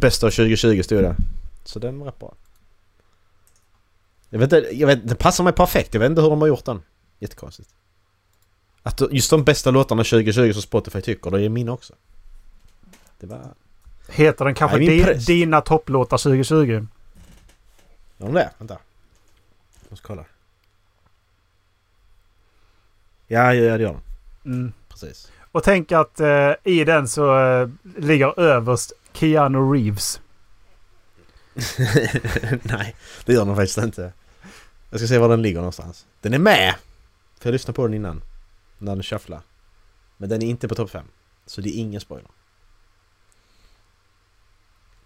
bästa av 2020 stod det. Så den var rätt bra. Jag vet inte, jag vet, det passar mig perfekt. Jag vet inte hur de har gjort den. Jättekonstigt. Att just de bästa låtarna 2020 som Spotify tycker, det är mina också. Det var... Heter den kanske Nej, min di, press. Dina topplåtar 2020? Gör de det? Vänta. Jag måste kolla. Ja, ja, det gör de. Mm. Precis. Och tänk att eh, i den så eh, ligger överst Keanu Reeves. Nej, det gör de faktiskt inte. Jag ska se var den ligger någonstans. Den är med! För jag lyssnade på den innan. När den shufflar. Men den är inte på topp 5. Så det är ingen spoiler.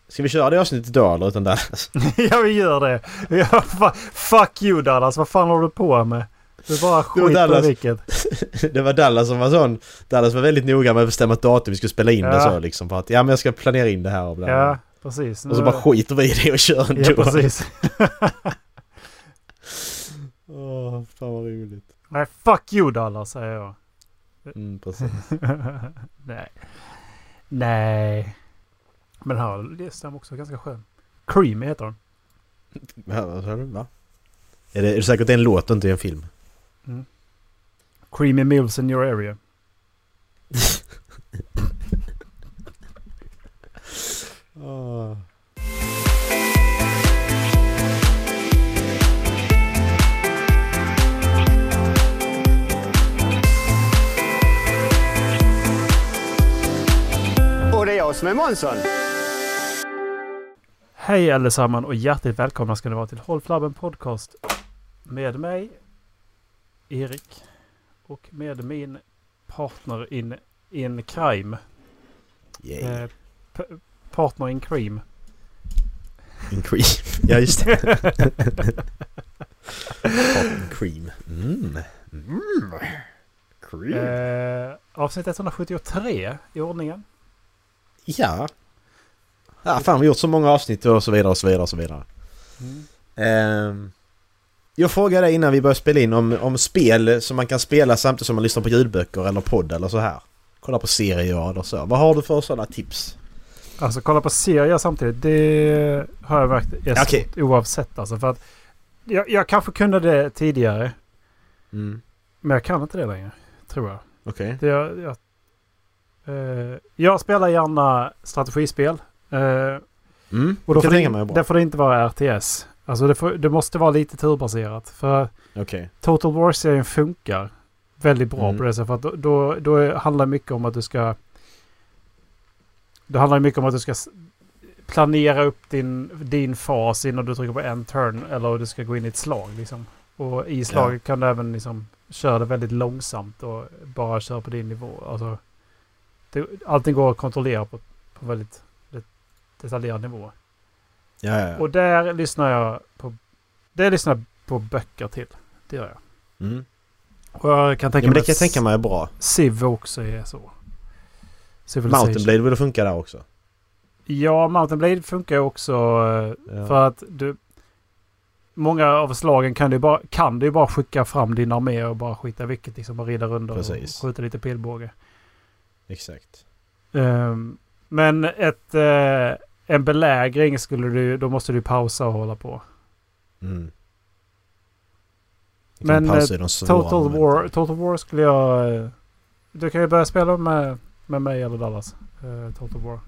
Ska vi köra det avsnittet idag eller utan Dallas? ja, vi gör det. Ja, fuck you Dallas, vad fan håller du på med? Du bara skiter i Dallas. vilket. det var Dallas som var sån. Dallas var väldigt noga med att bestämma ett datum vi skulle spela in det Ja. så liksom. För att ja men jag ska planera in det här och bla. Ja, precis. Och så bara skiter vi i det och kör ändå. Ja, precis. Åh, fan vad roligt. Nej, fuck you Dallas säger jag. Mm, precis. Nej. Nej. Men den här listan är också ganska skön. Creamy heter den. Vad sa du? Va? Är det, är det säkert det en låt och inte en film? Creamy Mills in your area. Oh. Och det är jag som är Månsson. Hej allesammans och hjärtligt välkomna ska ni vara till Håll Flabben Podcast. Med mig, Erik. Och med min partner in, in crime. Yeah. Eh, partner in cream. En cream. Ja just det. Poppin' cream. Mm. Mm. Cream. Eh, avsnitt 173 i ordningen. Ja. Ja fan vi har gjort så många avsnitt och så vidare och så vidare och så vidare. Ehm, jag frågade innan vi började spela in om, om spel som man kan spela samtidigt som man lyssnar på ljudböcker eller podd eller så här. Kolla på serier eller så. Vad har du för sådana tips? Alltså kolla på serier samtidigt. Det har jag märkt är svårt oavsett. Alltså, för att jag, jag kanske kunde det tidigare. Mm. Men jag kan inte det längre. Tror jag. Okej. Det, jag, jag, eh, jag spelar gärna strategispel. Eh, Mm. och då får det, bra. där får det inte vara RTS. Alltså det, får, det måste vara lite turbaserat. För Okej. Total War-serien funkar väldigt bra Mm. på det sättet. För att då, då, då handlar mycket om att du ska... Det handlar mycket om att du ska planera upp din, din fas innan du trycker på en turn. Eller du ska gå in i ett slag liksom. Och i slaget kan du även liksom köra det väldigt långsamt och bara köra på din nivå. Alltså, det, allting går att kontrollera på, på väldigt det, detaljerad nivå. Ja, ja, ja. Och där lyssnar jag på... Det lyssnar jag på böcker till. Det gör jag. Mm. Och jag kan Ja, tänka men det kan jag tänka mig är bra. Civ också är så. Mountain Blade vill funka där också. Ja, Mountain Blade funkar ju också eh, Ja. för att du... Många av slagen kan du bara, kan du bara skicka fram din armé och bara skita vilket. Liksom bara rida runt och skjuta lite pilbåge. Exakt. Ehm, men ett, eh, en belägring skulle du, då måste du pausa och hålla på. Mm. Jag Men, eh, Total. War, Total War skulle jag... eh, Du kan ju börja spela med, med mig eller Dallas. eh, Total War.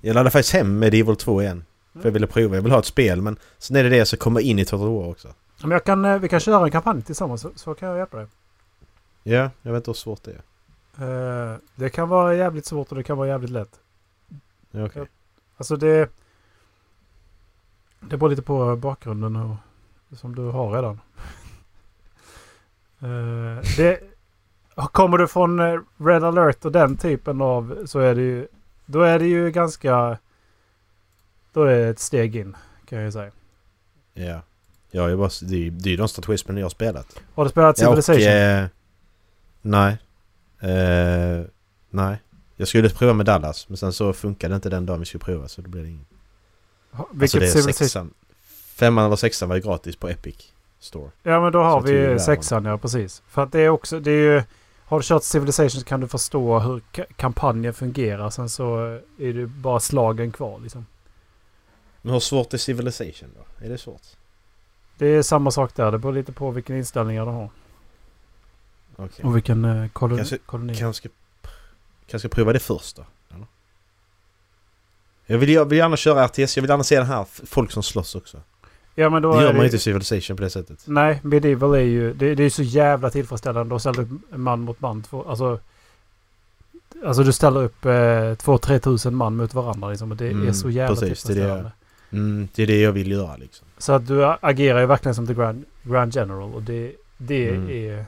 Jag laddade faktiskt hem Medieval 2 igen. För jag ville prova. Jag vill ha ett spel men sen är det det så kommer jag in i Total War också. Men jag kan, vi kan köra en kampanj tillsammans så, så kan jag hjälpa dig. Ja, jag vet inte hur svårt det är. Eh, det kan vara jävligt svårt och det kan vara jävligt lätt. Ja, okej. Alltså det... Det beror lite på bakgrunden och, som du har redan. Eh, det, kommer du från eh, Red alert och den typen av så är det ju... Då är det ju ganska... Då är det ett steg in kan jag ju säga. Ja. Ja, jag bara, det är det är ju de strategispelen jag har spelat. Har du spelat Ja, och, Civilization? eh, nej. Eh, nej. Jag skulle prova med Dallas men sen så funkade inte den dagen vi skulle prova så då blev det ingen. Ha- Alltså Vilket det är Civilization? sexan. Femman eller sexan var ju gratis på Epic Store. Ja men då har Så vi sexan ja precis. För att det är också... Det är ju, har du kört Civilization så kan du förstå hur ka- kampanjen fungerar. Sen så är det bara slagen kvar liksom. Men hur svårt är Civilization då? Är det svårt? Det är samma sak där. Det beror lite på vilken inställningar du har. Okej. Och vilken eh, koloni. Kanske- koloni. Kanske, kanske prova det först då? Eller? Jag vill, jag vill gärna köra RTS, jag vill gärna se den här folk som slåss också. Ja men då Det är gör man ju inte i Civilization på det sättet. Nej, Medieval är ju... Det, det är så jävla tillfredsställande att ställa upp man mot man. Två, alltså, alltså du ställer upp eh, två, tre tusen man mot varandra liksom. Och det är Mm, så jävla precis, det är det. tillfredsställande. Mm, det är det jag vill göra liksom. Så att du agerar ju verkligen som the Grand, Grand General. Och det, det Mm. är...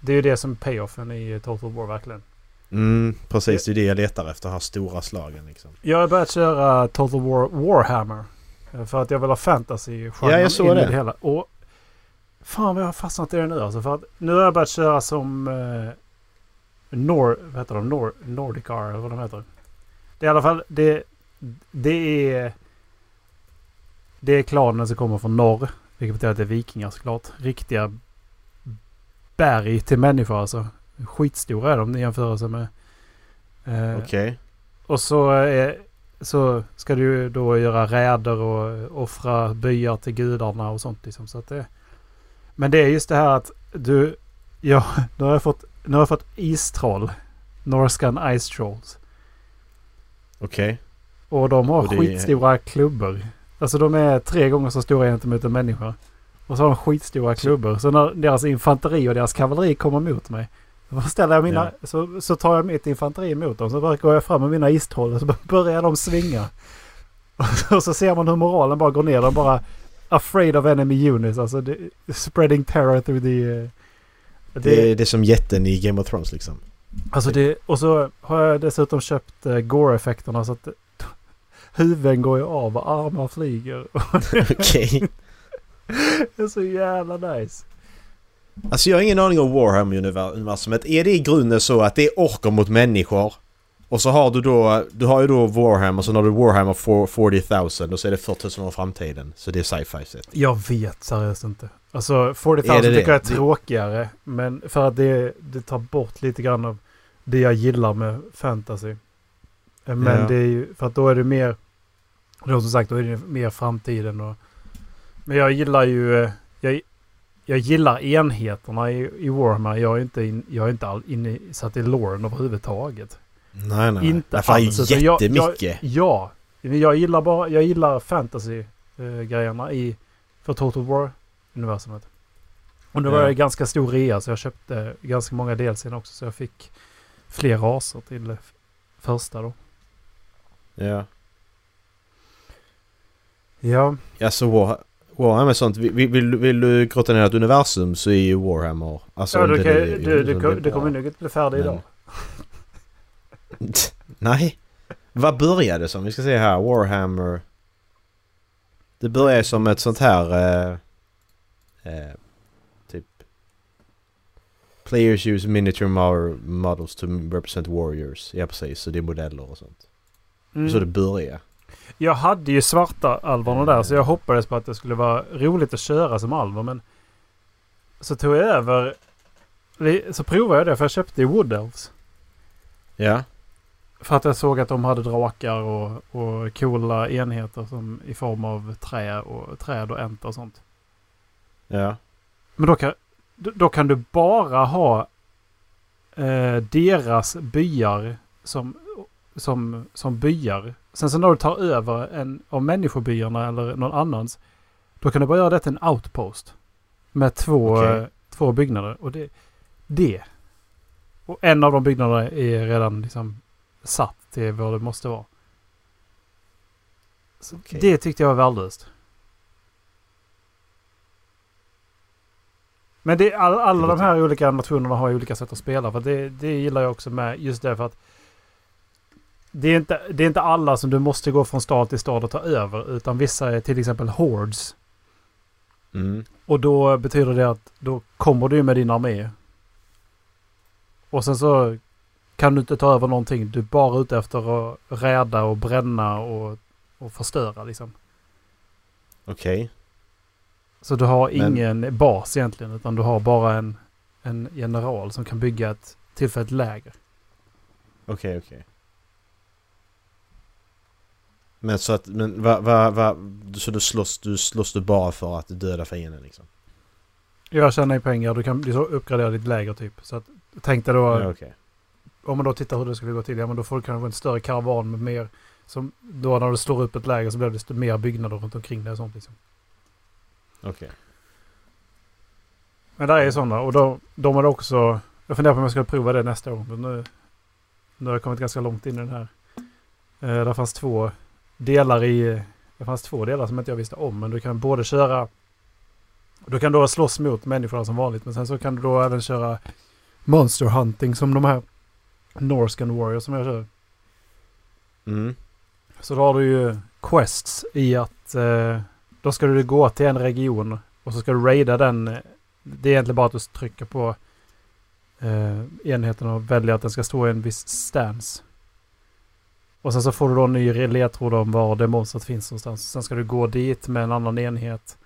Det är ju det som är payoffen i Total War verkligen. Mm, precis. Det är det jag letar efter, de här stora slagen liksom. Jag har börjat köra Total War Warhammer. eh, För att jag vill ha fantasy Ja, jag såg det. det hela. Och fan vad jag har fastnat i det nu alltså. För att nu har jag börjat köra som eh, Nor... Vad heter de? Nor, Nordicar eller vad de heter. Det är i alla fall... Det, det är... Det är klanen som kommer från norr. Vilket betyder att det är vikingar såklart. Riktiga berg till människor alltså. Skitstora är de i jämförelse med... eh, Okej. och så, eh, så ska du då göra räder och offra byar till gudarna och sånt. Liksom, så att det, men det är just det här att du... Ja, nu har jag fått, nu har jag fått istroll. Norskan Ice Trolls. Okej. Och de har Och det skitstora klubbor. Alltså de är tre gånger så stora gentemot en människa. Och så har de skitstora klubbor. Så när deras infanteri och deras kavalleri kommer mot mig. Ställer jag mina, så, så tar jag mitt infanteri emot dem. Så bara går jag fram med mina istroll och så börjar de svinga. Och så ser man hur moralen bara går ner. De bara afraid of enemy units. Alltså det, spreading terror through the... eh, Det, är- det är som jätten i Game of Thrones liksom. Alltså det, och så har jag dessutom köpt uh, Gore-effekterna så att huvuden går ju av och armar flyger. Okej. det är så jävla nice. Alltså jag har ingen aning om Warhammer-universumet. Är det i grunden så att det är orker mot människor? Och så har du då, du har ju då Warhammer, så har du Warhammer for 40 000 och så är det 40 000 år framtiden. Så det är sci-fi set. Jag vet seriöst inte. Alltså 40 000 Är det det? tycker jag är tråkigare. Men för att det, det tar bort lite grann av det jag gillar med fantasy. Eh, Men Ja. det är ju, för att då är det mer, då som sagt, då är det mer framtiden och... Men jag gillar ju, eh, jag, jag gillar enheterna i, i Warhammer. Jag är inte, in, jag är inte all, inne satt i loren överhuvudtaget. Nej, nej. Inte Därför alls, utan jag- jättemycket. Ja, jag gillar bara, jag gillar fantasy-grejerna i, för Total War-universumet. Och nu var Ja. det ganska stor rea så jag köpte ganska många delsen också så jag fick fler raser till eh, första då. Ja. Ja, Alltså War, Warhammer är sånt. Vill, vill, vill du grotta ner ett universum så är ju Warhammer... Alltså ja du, det, kan, det, du, du, det kommer nog inte bli färdig Men- idag. Nej. Vad började som? Vi ska se här. Warhammer. Det började som ett sånt här... Eh, eh, typ... Players use miniature mo- models to represent warriors. Ja precis, så det är modeller och sånt. Mm. Så det började. Jag hade ju svarta alvarna där så jag hoppades på att det skulle vara roligt att köra som alver men så tog jag över så provade jag det för jag köpte ju Wood Elves. Ja. För att jag såg att de hade drakar och, och coola enheter som i form av trä och träd och äntor och sånt. Ja. Men då kan, då kan du bara ha eh, deras byar som, som, som byar. Sen så när du tar över en av människobyarna eller någon annans. Då kan du bara göra det till en outpost. Med två, Okej. eh, två byggnader. Och det, det. Och en av de byggnaderna är redan liksom satt till vad det måste vara. Okej. Det tyckte jag var värdelöst. Men det, all, alla Det de här olika nationerna har olika sätt att spela. För det, det gillar jag också med just därför att det är, inte, det är inte alla som du måste gå från stad till stad och ta över. Utan vissa är till exempel hordes. Mm. Och då betyder det att då kommer du med din armé. Och sen så kan du inte ta över någonting. Du är bara ute efter att räda och bränna och, och förstöra liksom. Okej. Så du har Men- ingen bas egentligen. Utan du har bara en, en general som kan bygga ett tillfälligt läger. Okej, okej. Men så att, men va, va, va, så du slåss, du slåss du bara för att döda fienden liksom? Jag tjänar ju pengar, du kan liksom uppgradera ditt läger typ. Så att, tänk dig då, Ja, okej. om man då tittar hur det skulle gå till, ja men då får du kanske en större karavan med mer, som då när du slår upp ett läger så blir det mer byggnader runt omkring det och sånt liksom. Okej. Men där är sådana och då, de har också, jag funderar på om jag ska prova det nästa år. Men nu, nu har jag kommit ganska långt in i den här. Eh, där fanns två delar i, det fanns två delar som inte jag visste om. Men du kan både köra, du kan då slåss mot människorna som vanligt. Men sen så kan du då även köra monster hunting som de här Norscan Warriors som jag kör. Mm. Så då har du ju quests i att eh, då ska du gå till en region och så ska du raida den. Det är egentligen bara att du trycker på eh, enheten och väljer att den ska stå i en viss stance. Och sen så får du då en ny ledtråd om var det monstret finns någonstans. Sen ska du gå dit med en annan enhet.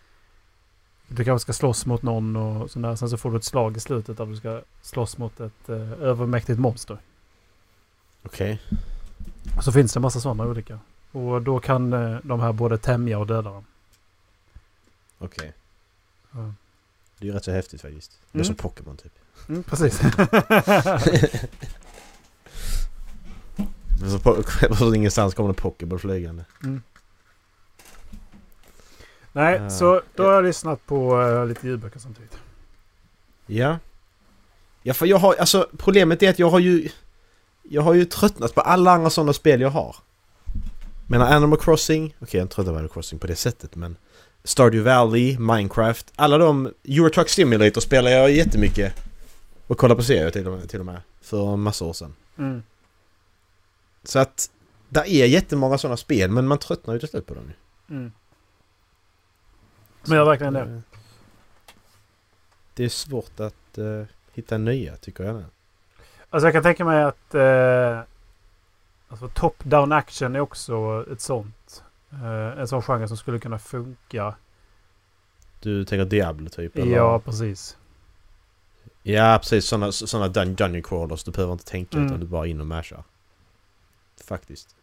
Du kanske ska slåss mot någon och sådär. Sen så får du ett slag i slutet där du ska slåss mot ett eh, övermäktigt monster. Okej. Och så finns det en massa sådana olika. Och då kan eh, de här både tämja och döda dem. Okej. Ja. Det är ju rätt så häftigt faktiskt. Det är Mm. som Pokémon typ. Mm, precis. Men från ingenstans kommer en Pokéball flygande. Mm. Nej, Ja. så då har jag lyssnat på eh, lite ljudböcker samtidigt. Ja. Ja för jag har, alltså problemet är att jag har ju... Jag har ju tröttnat på alla andra sådana spel jag har. Men Animal Crossing, okej jag är inte trött på Animal Crossing på det sättet men... Stardew Valley, Minecraft, alla de... Euro Truck Simulator spelar jag jättemycket. Och kollar på serier till och med, till och med. För massa år sedan. Mm. Så att... Det är jättemånga sådana spel men man tröttnar ju till slut på dem. Mm. Men jag verkligen det. Eh, Det är svårt att eh, hitta nya tycker jag. Alltså jag kan tänka mig att eh, alltså top-down action är också ett sånt. Eh, en sån genre som skulle kunna funka. Du tänker Diablo typ? eller? Ja, precis. Ja precis, sådana dun dungeon crawlers. Du behöver inte tänka Mm. utan du bara in och mashar. Faktiskt.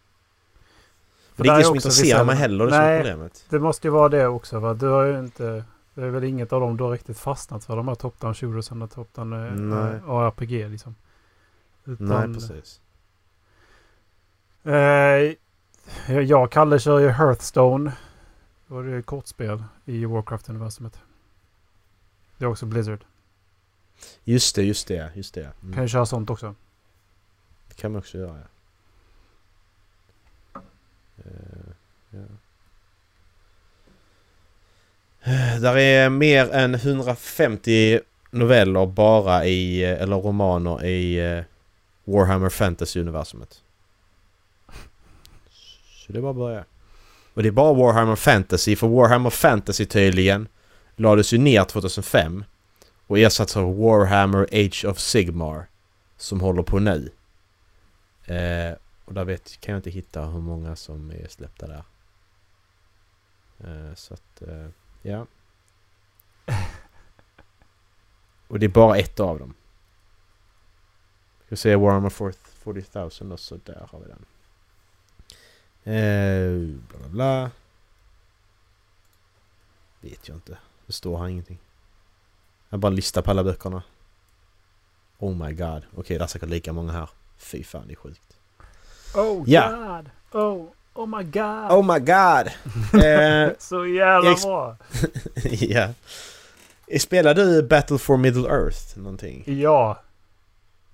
För det är där ingen som intresserar mig heller, det Nej. problemet. Det måste ju vara det också. Va? Du har ju inte... Det är väl inget av dem du har riktigt fastnat för. De här top-down shooters och top-down Nej. eh, ARPG liksom. Utan, Nej precis. Eh, jag och Kalle kör ju Hearthstone. Det var det kortspel i Warcraft-universumet. Det är också Blizzard. Just det, just det, just det. Kan Mm. ju köra sånt också. Det kan man också göra ja. Eh, ja. Där är mer än 150 noveller bara i, eh, eller romaner i eh, Warhammer Fantasy-universumet. Så det är bara att börja. Och det är bara Warhammer Fantasy, för Warhammer Fantasy tydligen lades ju ner 2005 och ersattes av Warhammer Age of Sigmar som håller på nu. Eh, och där vet, kan jag inte hitta hur många som är släppta där. Eh, så att, eh, ja. Och det är bara ett av dem. Ska se Warhammer 40,000 och så där har vi den. Eh, bla bla bla. Vet jag inte. Det står här ingenting. Jag bara listar på alla böckerna. Oh my god. Okej, det är säkert lika många här. Fy fan, det är sjukt. Oh Ja. god! Oh, oh my god! Oh my god! eh, Så jävla bra! ja. Spelar du Battle for Middle Earth någonting? Ja.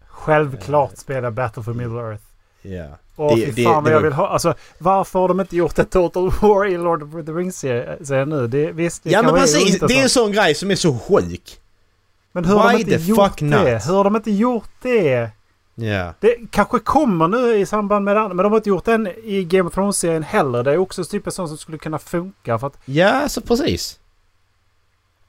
Självklart Eh. spelar Battle for Middle Earth. Ja. Åh Det- fy fan vad jag vill ha. Alltså varför har de inte gjort ett Total War i Lord of the Rings-serien nu? Det, visst, det Ja men precis, det är en så. sån grej som är så sjuk. Men hur har Why de inte the gjort fuck det? not? Hur har de inte gjort det? Ja. Det kanske kommer nu i samband med det andra, men de har inte gjort den i Game of Thrones-serien heller. Det är också typ en sån som skulle kunna funka för att... Ja, alltså precis.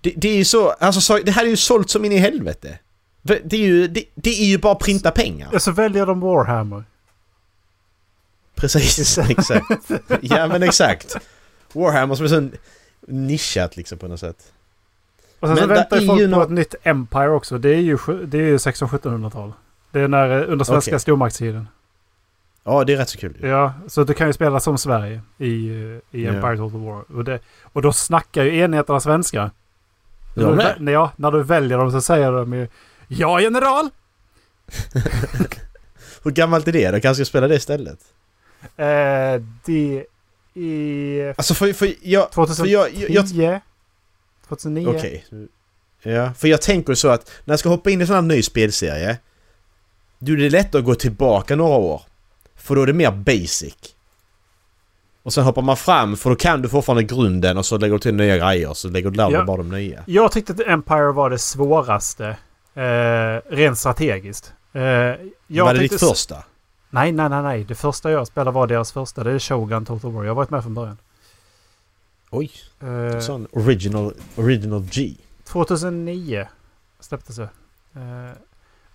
Det, det är ju så, alltså så, det här är ju sålt som in i helvete. Det är ju, det, det är ju bara printa pengar. Ja, så väljer de Warhammer. Precis, exakt. Ja men exakt. Warhammer som är så nischat liksom på något sätt. Och sen så Men det väntar ju folk på nå- ett nytt Empire också. Det är ju, det är ju 1600-1700-tal. Det är när, eh, under svenska Okej. stormaktstiden. Ja, det är rätt så kul. Ja, så du kan ju spela som Sverige i, eh, i Ja. Empire Total War. Och, det, och då snackar ju enheterna svenska. De När du, ja, när du väljer dem så säger de ju Ja general! Hur gammalt är det? Då kanske jag spela det istället. Eh, det är Alltså för, för jag... 2010? För jag, jag, jag 2009? Okej. Ja, för jag tänker så att när jag ska hoppa in i en sån här ny spelserie Du, det är lätt att gå tillbaka några år. För då är det mer basic. Och sen hoppar man fram för då kan du fortfarande grunden och så lägger du till nya grejer så lägger du dig Ja. bara de nya. Jag tyckte att Empire var det svåraste. Eh, rent strategiskt. Eh, Var det ditt första? Nej, nej, nej, nej. Det första jag spelade var deras första. Det är Shogun Total War. Jag har varit med från början. Oj, Eh, sån original, original G. 2009 släpptes det. Eh,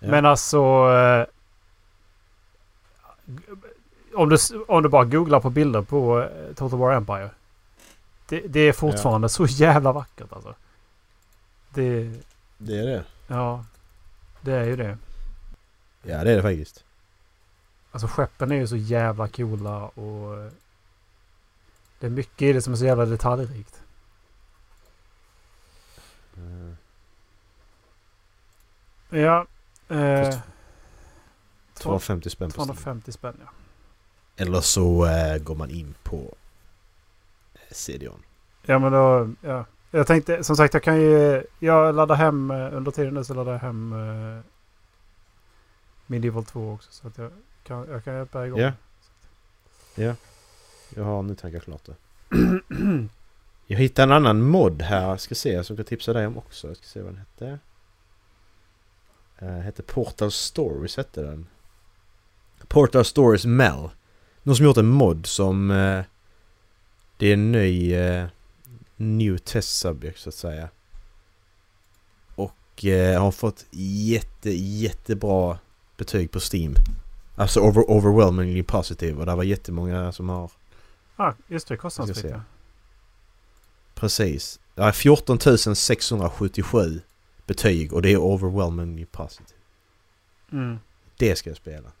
Ja. Men alltså... Eh, om, du, om du bara googlar på bilder på eh, Total War Empire. Det, det är fortfarande så jävla vackert alltså. Det... Det är det. Ja. Det är ju det. Ja, det är det faktiskt. Alltså skeppen är ju så jävla coola och... Det är mycket i det som är så jävla detaljrikt. Mm. Ja. Eh, Fast- 250 spänn på Steam. 250 spänn ja. Eller så eh, går man in på eh, CDON. Ja men då, ja. Jag tänkte, som sagt jag kan ju, jag laddar hem, eh, under tiden nu så laddar jag hem uh, Medieval 2 också. Så att jag kan, jag kan hjälpa igång. Ja. Ja. Jag har nu tankat klart det. Jag hittade en annan mod här. Jag ska se. Som jag kan tipsa dig om också. Jag ska se vad den hette. Uh, hette Portal Stories hette den. Portal Stories Mel. Någon som gjort en mod som... eh, det är en ny... eh, new test subject så att säga. Och eh, har fått jätte, jättebra betyg på Steam. Alltså over, overwhelmingly positive och det var jättemånga som har ah, just det, kostnadsfritt ja. Precis. Det är 14 677 betyg och det är overwhelmingly positive. Mm. Det ska jag spela.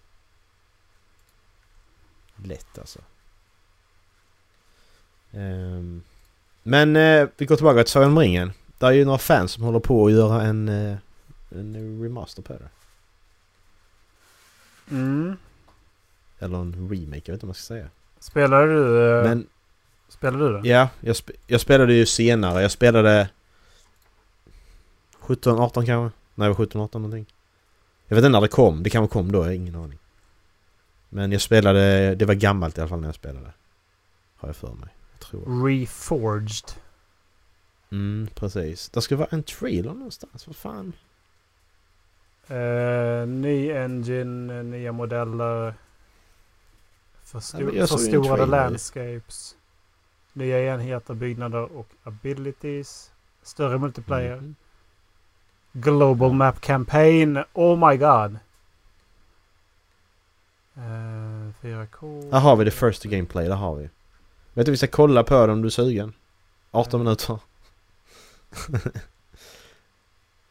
Lätt alltså. Ehm, men eh, vi går tillbaka till Sagan om ringen. Det är ju några fans som håller på att göra en, eh, en remaster på det. Mm. Eller en remake, jag vet inte vad man ska säga. Spelar du, eh, Men spelar du det? Ja, jag, sp jag spelade ju senare. Jag spelade 17, 18 kanske? Nej, det var 17, 18 någonting. Jag vet inte när det kom. Det kanske kom då, jag har ingen aning. Men jag spelade, det var gammalt i alla fall när jag spelade. Har jag för mig. Jag tror. Reforged. Mm, precis. Det ska vara en trailer någonstans, vad fan. Eh, ny engine, eh, nya modeller. Ja, Försto- men jag såg ju en förstorade landscapes. Nya enheter, byggnader och abilities. Större multiplayer. Mhm. Global Map Campaign. Oh my god. Eh, 4K. Där har vi det first gameplay, där har vi. Vet du, vi ska kolla på det om du är sugen. 18 minuter.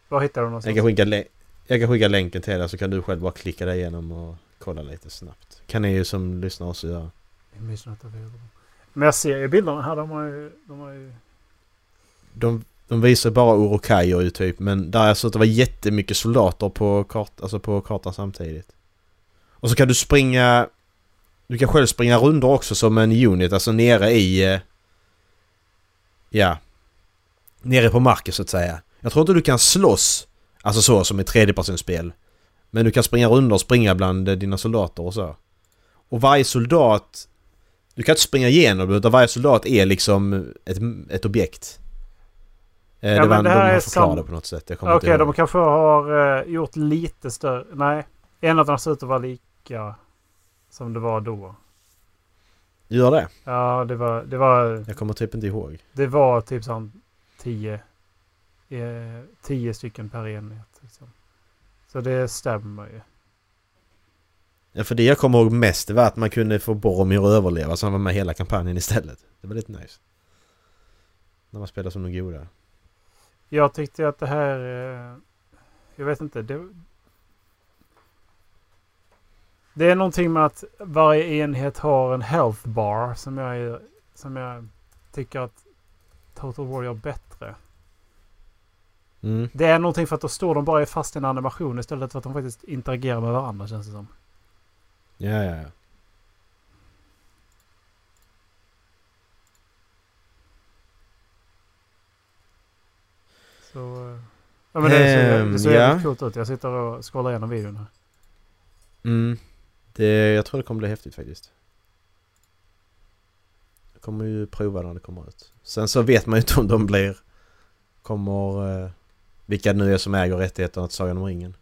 Var hittar du någonstans? Jag kan, skicka jag kan skicka länken till dig så kan du själv bara klicka dig igenom och kolla lite snabbt. Kan ni ju som lyssnar också göra. Men jag ser ju bilderna här. De har ju... De har ju... De, de visar bara Urukajer ju typ men där är så att det var jättemycket soldater på, kart, alltså på kartan samtidigt. Och så kan du springa... Du kan själv springa runder också som en unit, alltså nere i... Eh, ja. Nere på marken så att säga. Jag tror inte du kan slåss, alltså så som i tredjepersonsspel. Men du kan springa runder och springa bland eh, dina soldater och så. Och varje soldat... Du kan inte springa igenom utan varje soldat är liksom ett, ett objekt. Eh, Ja, det men var det de här har är förklarat det på något sätt. Okej, inte de kanske har eh, gjort lite större... Nej. En av dem ser ut att vara lika som det var då. Gör det? Ja, det var... Det var, Jag kommer typ inte ihåg. det var typ som tio... Eh, tio stycken per enhet. Liksom. Så det stämmer ju. Ja, för det jag kommer ihåg mest var att man kunde få Boromir att överleva så han var med hela kampanjen istället. Det var lite nice. När man spelar som de goda. Jag tyckte att det här... Eh, jag vet inte. Det, Det är någonting med att varje enhet har en health bar som jag, som jag tycker att Total War gör bättre. Mm. Det är någonting för att då står de bara fast i en animation istället för att de faktiskt interagerar med varandra känns det som. Ja, ja, ja. Så... eh, Ja men det ser, Ehm, det ser ja. jävligt coolt ut. Jag sitter och scrollar igenom videon här. Mm. Det, jag tror det kommer bli häftigt faktiskt. Jag kommer ju prova när det kommer ut. Sen så vet man ju inte om de blir... Kommer... Eh, vilka nu är som äger rättigheterna till Sagan om ringen.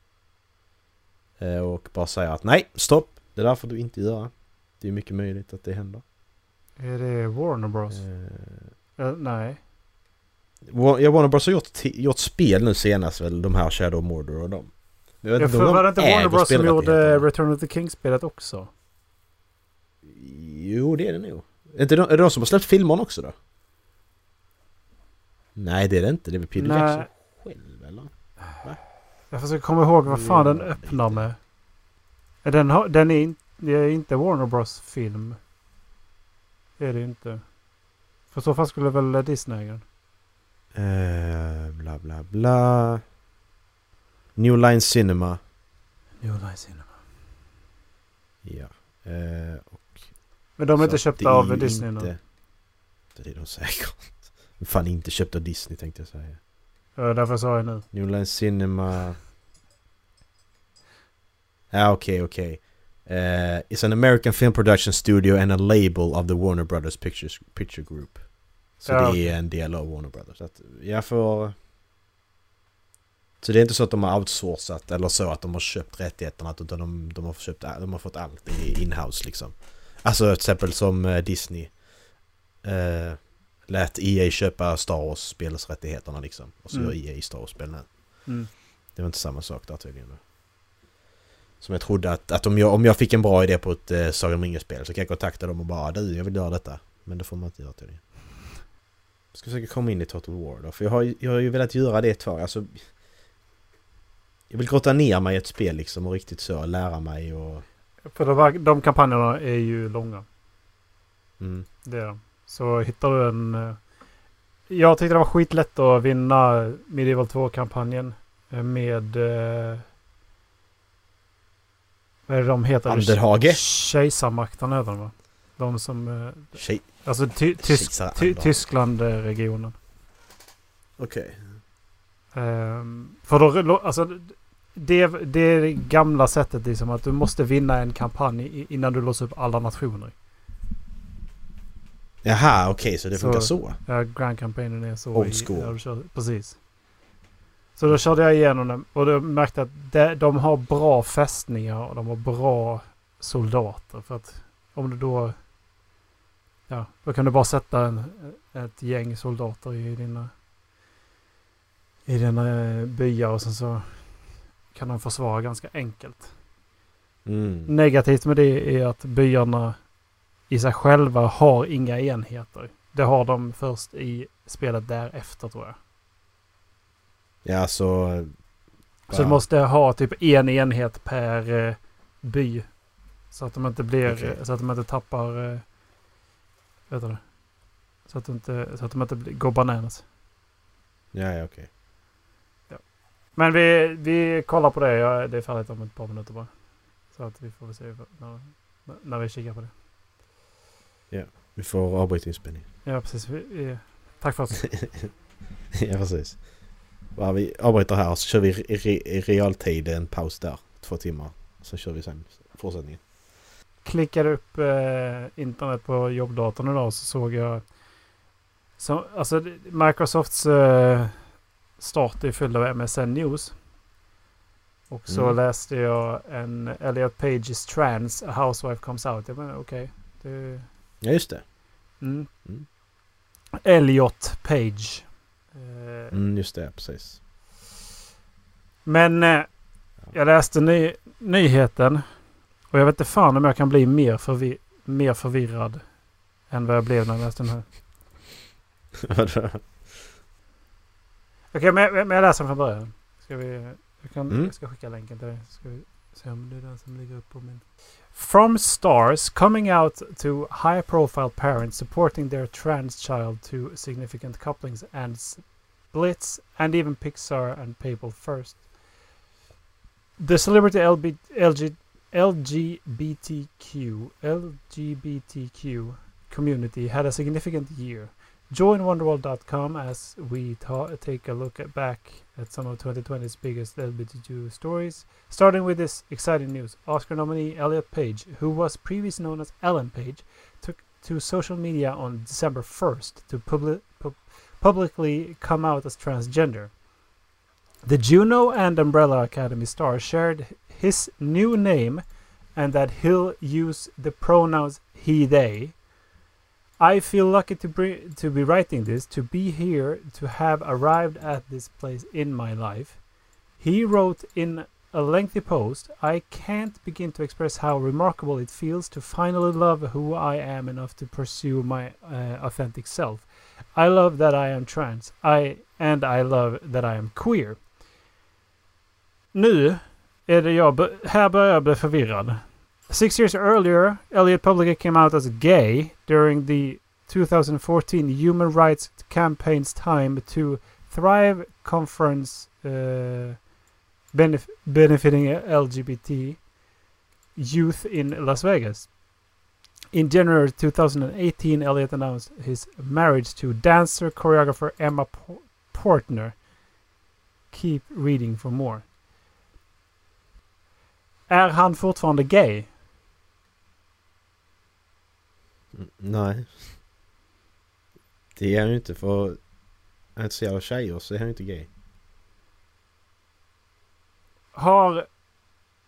Eh, och bara säga att nej, stopp! Det där får du inte göra. Det är mycket möjligt att det händer. Är det Warner Bros? Eh, Eh, nej. Wa- ja, Warner Bros har gjort, gjort spel nu senast väl, de här Shadow of Mordor och dem. Jag vet för om var de det inte Warner Bros som gjorde. Return of the King-spelet också? Jo, det är det nog. Är, inte de, är det de som har släppt filmerna också då? Nej, det är det inte. Det är väl Peter Nej. Jackson själv, eller? Jag försöker komma ihåg vad fan den Ja, öppnar med. Den, har, den är, in, det är inte Warner Bros film. Det är det inte. För så fall skulle väl Disney äga den. Eh, bla, bla, bla. New Line Cinema. New Line Cinema. Ja. Eh, och Men de är inte köpta är av Disney inte, nu. Det är de säkert. Fan inte köpta av Disney tänkte jag säga. Ja, därför sa jag nu. New Line Cinema... Ja, okej, okej. Eh, it's an American film production studio and a label of the Warner Brothers Pictures, Picture Group. Så Ja, det är en del av Warner Brothers. Att jag får... Så det är inte så att de har outsourcat eller så att de har köpt rättigheterna utan de, de, har, köpt, de har fått allt i inhouse liksom. Alltså till exempel som eh, Disney. Eh, lät EA köpa Star Wars-spelsrättigheterna liksom. Och så Mm. gör EA Star Wars-spel nu. Mm. Det var inte samma sak där tydligen. Som jag trodde att, att om, jag, om jag fick en bra idé på ett eh, Sagan om ringen-spel så kan jag kontakta dem och bara du, jag vill göra detta. Men det får man inte göra tydligen. Ska försöka komma in i Total War då, för jag har, jag har ju velat göra det ett tag. Alltså, jag vill grotta ner mig i ett spel liksom och riktigt så lära mig och... För de, här- de kampanjerna är ju långa. Mm, Det är de. Så hittar du en... eh, Jag tyckte det var skitlätt att vinna Medieval 2-kampanjen. eh, Med... eh, Vad är det de heter? Anderhage? Kejsarmakten heter de va? De som... eh, Tjej... Alltså ty, tysk, ty. Tyskland-regionen. Okej. Ehm, för då, alltså, det, det är det gamla sättet liksom att du måste vinna en kampanj i- innan du låser upp alla nationer. Jaha, okej så det funkar så? Ja, Grand Campaignen är så. Old i- school. kör, precis. Så då körde jag igenom den och då märkte att de, de har bra fästningar och de har bra soldater. För att om du då... Ja, då kan du bara sätta en, ett gäng soldater i dina... I dina eh, byar och sen så kan de försvara ganska enkelt. Mm. Negativt med det är att byarna i sig själva har inga enheter. Det har de först i spelet därefter tror jag. Ja, så... Så du måste ha typ en enhet per eh, by. Så att de inte blir, Okej. så att de inte tappar, eh, vet du det? Så att, de inte, så att de inte går bananas. Ja, ja, okej. Men vi, vi kollar på det. Ja, det är färdigt om ett par minuter bara. Så att vi får väl se när, när vi kikar på det. Vi får avbryta inspelningen. Ja, precis. Vi, vi, tack för oss. ja, precis. Va, vi avbryter här så kör vi i, re, i realtid en paus där. Två timmar. Så kör vi sen fortsättningen. Klickade upp eh, internet på jobbdatorn idag så såg jag... Så, alltså Microsofts eh, start är fylld av MSN News. Och så Mm. läste jag en Elliot Page is trans, a housewife comes out. Jag menar okej. det- Ja, just det. mm. Mm. Elliot Page. Eh, Mm, just det, precis. Men eh, jag läste ny, nyheten. Och jag vet inte fan om jag kan bli mer, förvi mer förvirrad. Än vad jag blev när jag läste den här. Okej, men, men jag läser den från början. Ska vi, jag, kan, Mm. jag ska skicka länken till dig. Ska vi se om det är den som ligger upp på min. From stars coming out to high profile parents supporting their trans child to significant couplings and splits, and even Pixar and People First. The celebrity LB, LG, LGBTQ LGBTQ community had a significant year. Join Wonderworld.com as we ta- take a look at back at some of 2020's biggest LGBTQ stories. Starting with this exciting news Oscar nominee Elliot Page, who was previously known as Ellen Page, took to social media on December 1st to publi- pu- publicly come out as transgender. The Juno and Umbrella Academy star shared his new name and that he'll use the pronouns he, they. I feel lucky to, bri- to be writing this, to be here, to have arrived at this place in my life. He wrote in a lengthy post, I can't begin to express how remarkable it feels to finally love who I am enough to pursue my uh, authentic self. I love that I am trans. I and I love that I am queer. Nu är det jag, här börjar jag bli förvirrad. Six years earlier, Elliot Publica came out as gay during the 2014 Human Rights Campaign's time to Thrive conference uh, benef- benefiting LGBT youth in Las Vegas. In January 2018, Elliot announced his marriage to dancer choreographer Emma Portner. Keep reading for more. Är han fortfarande gay? Mm, Nej. Det är han ju inte för... Är han intresserad av tjejer så är han ju inte gay. Har,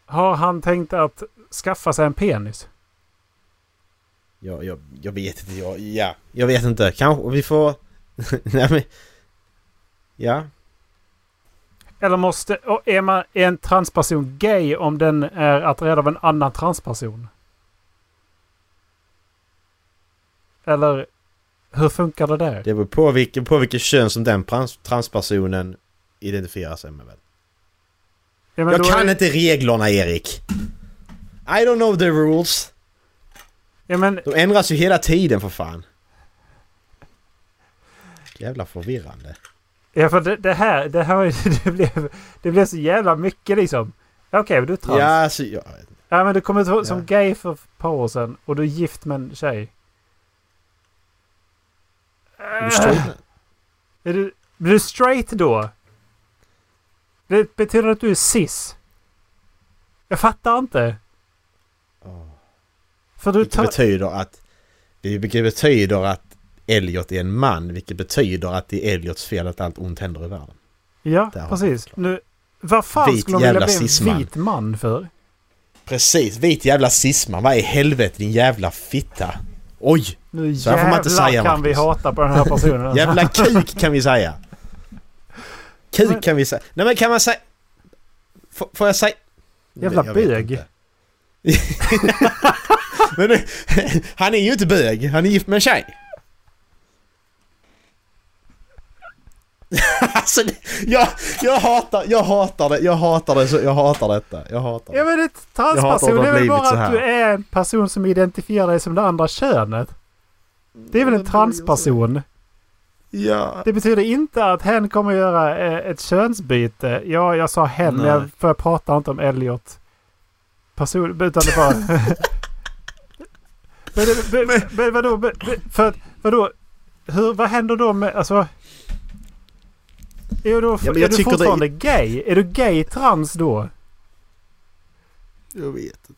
har han tänkt att skaffa sig en penis? Jag, jag, jag vet inte. Jag, ja, jag vet inte. Kanske vi får... Nej men... Ja. Eller måste... och Är, man, är en transperson gay om den är attraherad av en annan transperson? Eller hur funkar det där? Det beror på vilken, på vilken kön som den trans, transpersonen identifierar sig med väl. Ja, Jag kan är, inte reglerna Erik. I don't know the rules. Ja, men, De ändras ju hela tiden för fan. Jävla förvirrande. Ja, för det, det här... Det, här det, blev, det blev så jävla mycket liksom. Okej, men du är trans. Ja, Ja, alltså, jag, men du kom ut som Ja. gay för ett par år sedan och du är gift med en tjej. du straight nu? Är du, blir du straight då? Det betyder att du är cis. Jag fattar inte. Åh. För du tar... betyder att... Vilket betyder att Elliot är en man. Vilket betyder att det är Elliots fel att allt ont händer i världen. Ja, Där precis. vi. Nu, vad fan Vit skulle de vilja bli en vit man för? Precis, vit jävla cisman. Vad i helvete din jävla fitta? Oj! Nu Så här får man inte jävlar säga, kan vi Marcus. hata på den här personen. Jävla kuk kan vi säga. Kuk Men- kan vi säga. Nej men kan man säga... F- får jag säga... Jävla Jag bög. men nu, han är ju inte bög. Han är gift med en tjej. alltså, det- jag, jag hatar, jag hatar det, jag hatar det, jag hatar detta, jag hatar Ja det. men ett Jag hatar att transperson det är väl bara att du är en person som identifierar dig som det andra könet. Det är väl en transperson? Ja. Det betyder inte att hen kommer göra eh, ett könsbyte. Ja, jag sa hen, men Nej. jag, för jag pratar inte om Elliot. Person, utan det bara... men, det- men, men vadå? För, vadå? Hur, vad händer då med... Alltså... Är du, Ja, men är du tycker det- fortfarande gay? Är du gay trans då? Jag vet inte.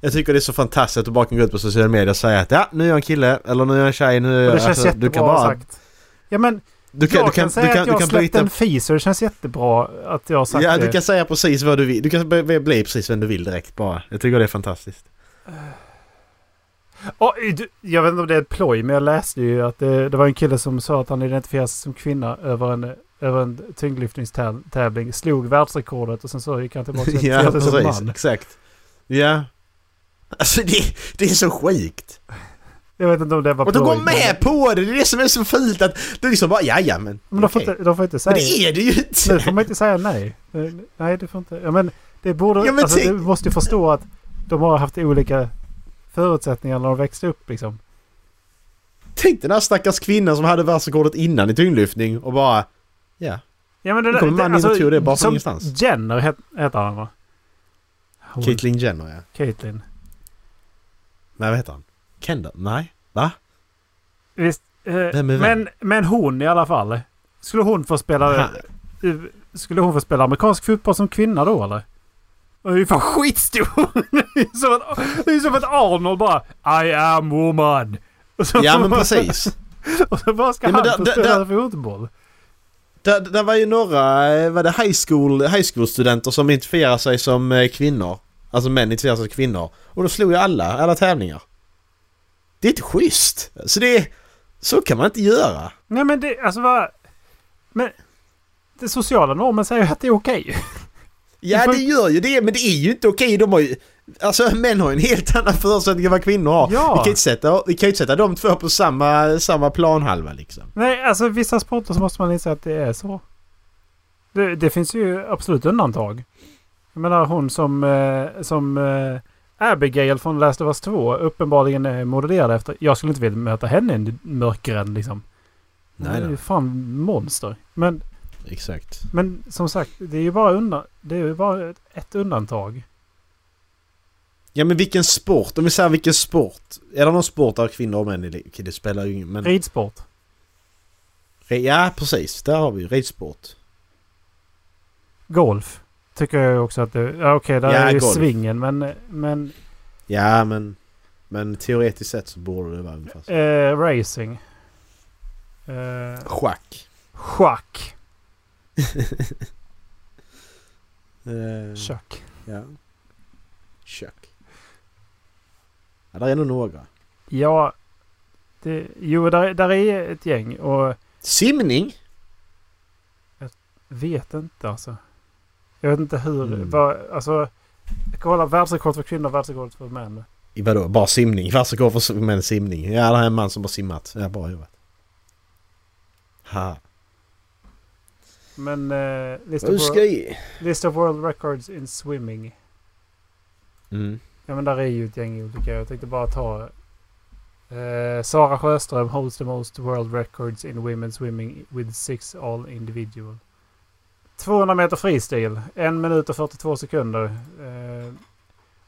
Jag tycker det är så fantastiskt att du bara kan gå ut på sociala medier och säga att ja, nu är jag en kille eller nu är jag en tjej. Nu, Och det känns alltså, jättebra du kan bara, sagt. Ja men Du kan, jag du kan, kan, säga du kan, att du jag kan släppte bryta... en fis och det känns jättebra att jag har sagt Ja, det. du kan säga precis vad du vill. Du kan bli, precis vem du vill direkt bara. Jag tycker det är fantastiskt. Åh, du, jag vet inte om det är ett ploj, men jag läste ju att det, det var en kille som sa att han identifierar sig som kvinna över en, över en tyngdlyftningstävling. Slog världsrekordet och sen så gick han tillbaka och ja, identifierade sig som precis. man. Exakt. Ja. Alltså det, det är så sjukt. Jag vet inte om det var Och du ploj. går med på det! Det är det som är så fult att du liksom bara ja, ja men... Men de får, okej. inte, de får inte Men säga... det är det ju Nu får inte! man inte säga nej. Eh, Nej, det får inte... Ja, men det borde... Ja, men alltså, du måste ju förstå att de har haft olika förutsättningar när de växte upp liksom. Tänk den här stackars kvinnan som hade världsrekordet innan i tyngdlyftning och bara... Ja. Ja men det, Nu kommer mannen in och tog det bara från ingenstans. Jenner het, heter han va? Hon- Caitlyn Jenner ja. Caitlyn. Nej vad heter han? Kendall? Nej? Va? Visst. Eh, Vem vem? men, men hon i alla fall. Skulle hon få spela... Han- eh, Skulle hon få spela amerikansk fotboll som kvinna då eller? Hon är ju fan skitstor! det är som att, det är som att Arnold bara I am woman. Ja men precis. Och så bara ska Ja, han där- få där- spela där- fotboll. Det, det var ju några, eh, var det high school, high school studenter som identifierar sig som eh, kvinnor. Alltså män identifierar sig som kvinnor. Och då slog ju alla, alla tävlingar. Det är inte schysst. Så det är, så kan man inte göra. Nej men det, alltså vad... Men... Det sociala normen säger att det är okej. Ja det gör ju det, men det är ju inte okej. De har ju, alltså män har ju en helt annan förutsättning än vad kvinnor har. Ja. Vi kan ju inte sätta, vi kan inte sätta de två på samma, samma planhalva liksom. Nej, alltså vissa sporter så måste man inse att det är så. Det, det finns ju absolut undantag. Jag menar hon som, eh, som eh, Abigail från Last of Us 2 uppenbarligen är modellerad efter. Jag skulle inte vilja möta henne i en mörkrädd liksom. Hon Nej, är ju fan monster. Men, Exakt. men som sagt, det är ju bara, undan, det är ju bara ett, undantag. Ja men vilken sport? Om vi säger vilken sport? Är det någon sport där kvinnor och män är li- Det spelar ju ingen... Men... Ridsport. Ja precis, där har vi ju ridsport. Golf. Tycker jag också att det... Ja okej, där Ja, är ju golf. svingen men... men Ja men... Men teoretiskt sett så borde det vara ungefär så. eh, racing. Eh, Schack. schack. Eh, Schack. Ja. Schack. Ja, där är nog några. Ja. Det, jo, där, där är ett gäng och Simning? vet inte alltså. Jag vet inte hur. Mm. Vad, alltså. Kolla världsrekord för kvinnor, världsrekord för män. I vadå? Bara simning? Världsrekord för män simning. Ja, det här är en man som har simmat. Ja, bra jobbat. Ha. Men eh, list, of world, list of world records in swimming. Mm. Ja men där är ju ett gäng olika. Jag tänkte bara ta. Eh, Sara Sjöström holds the most world records in women swimming with six all individual. 200 meter freestil. 1 minut och 42 sekunder. Eh,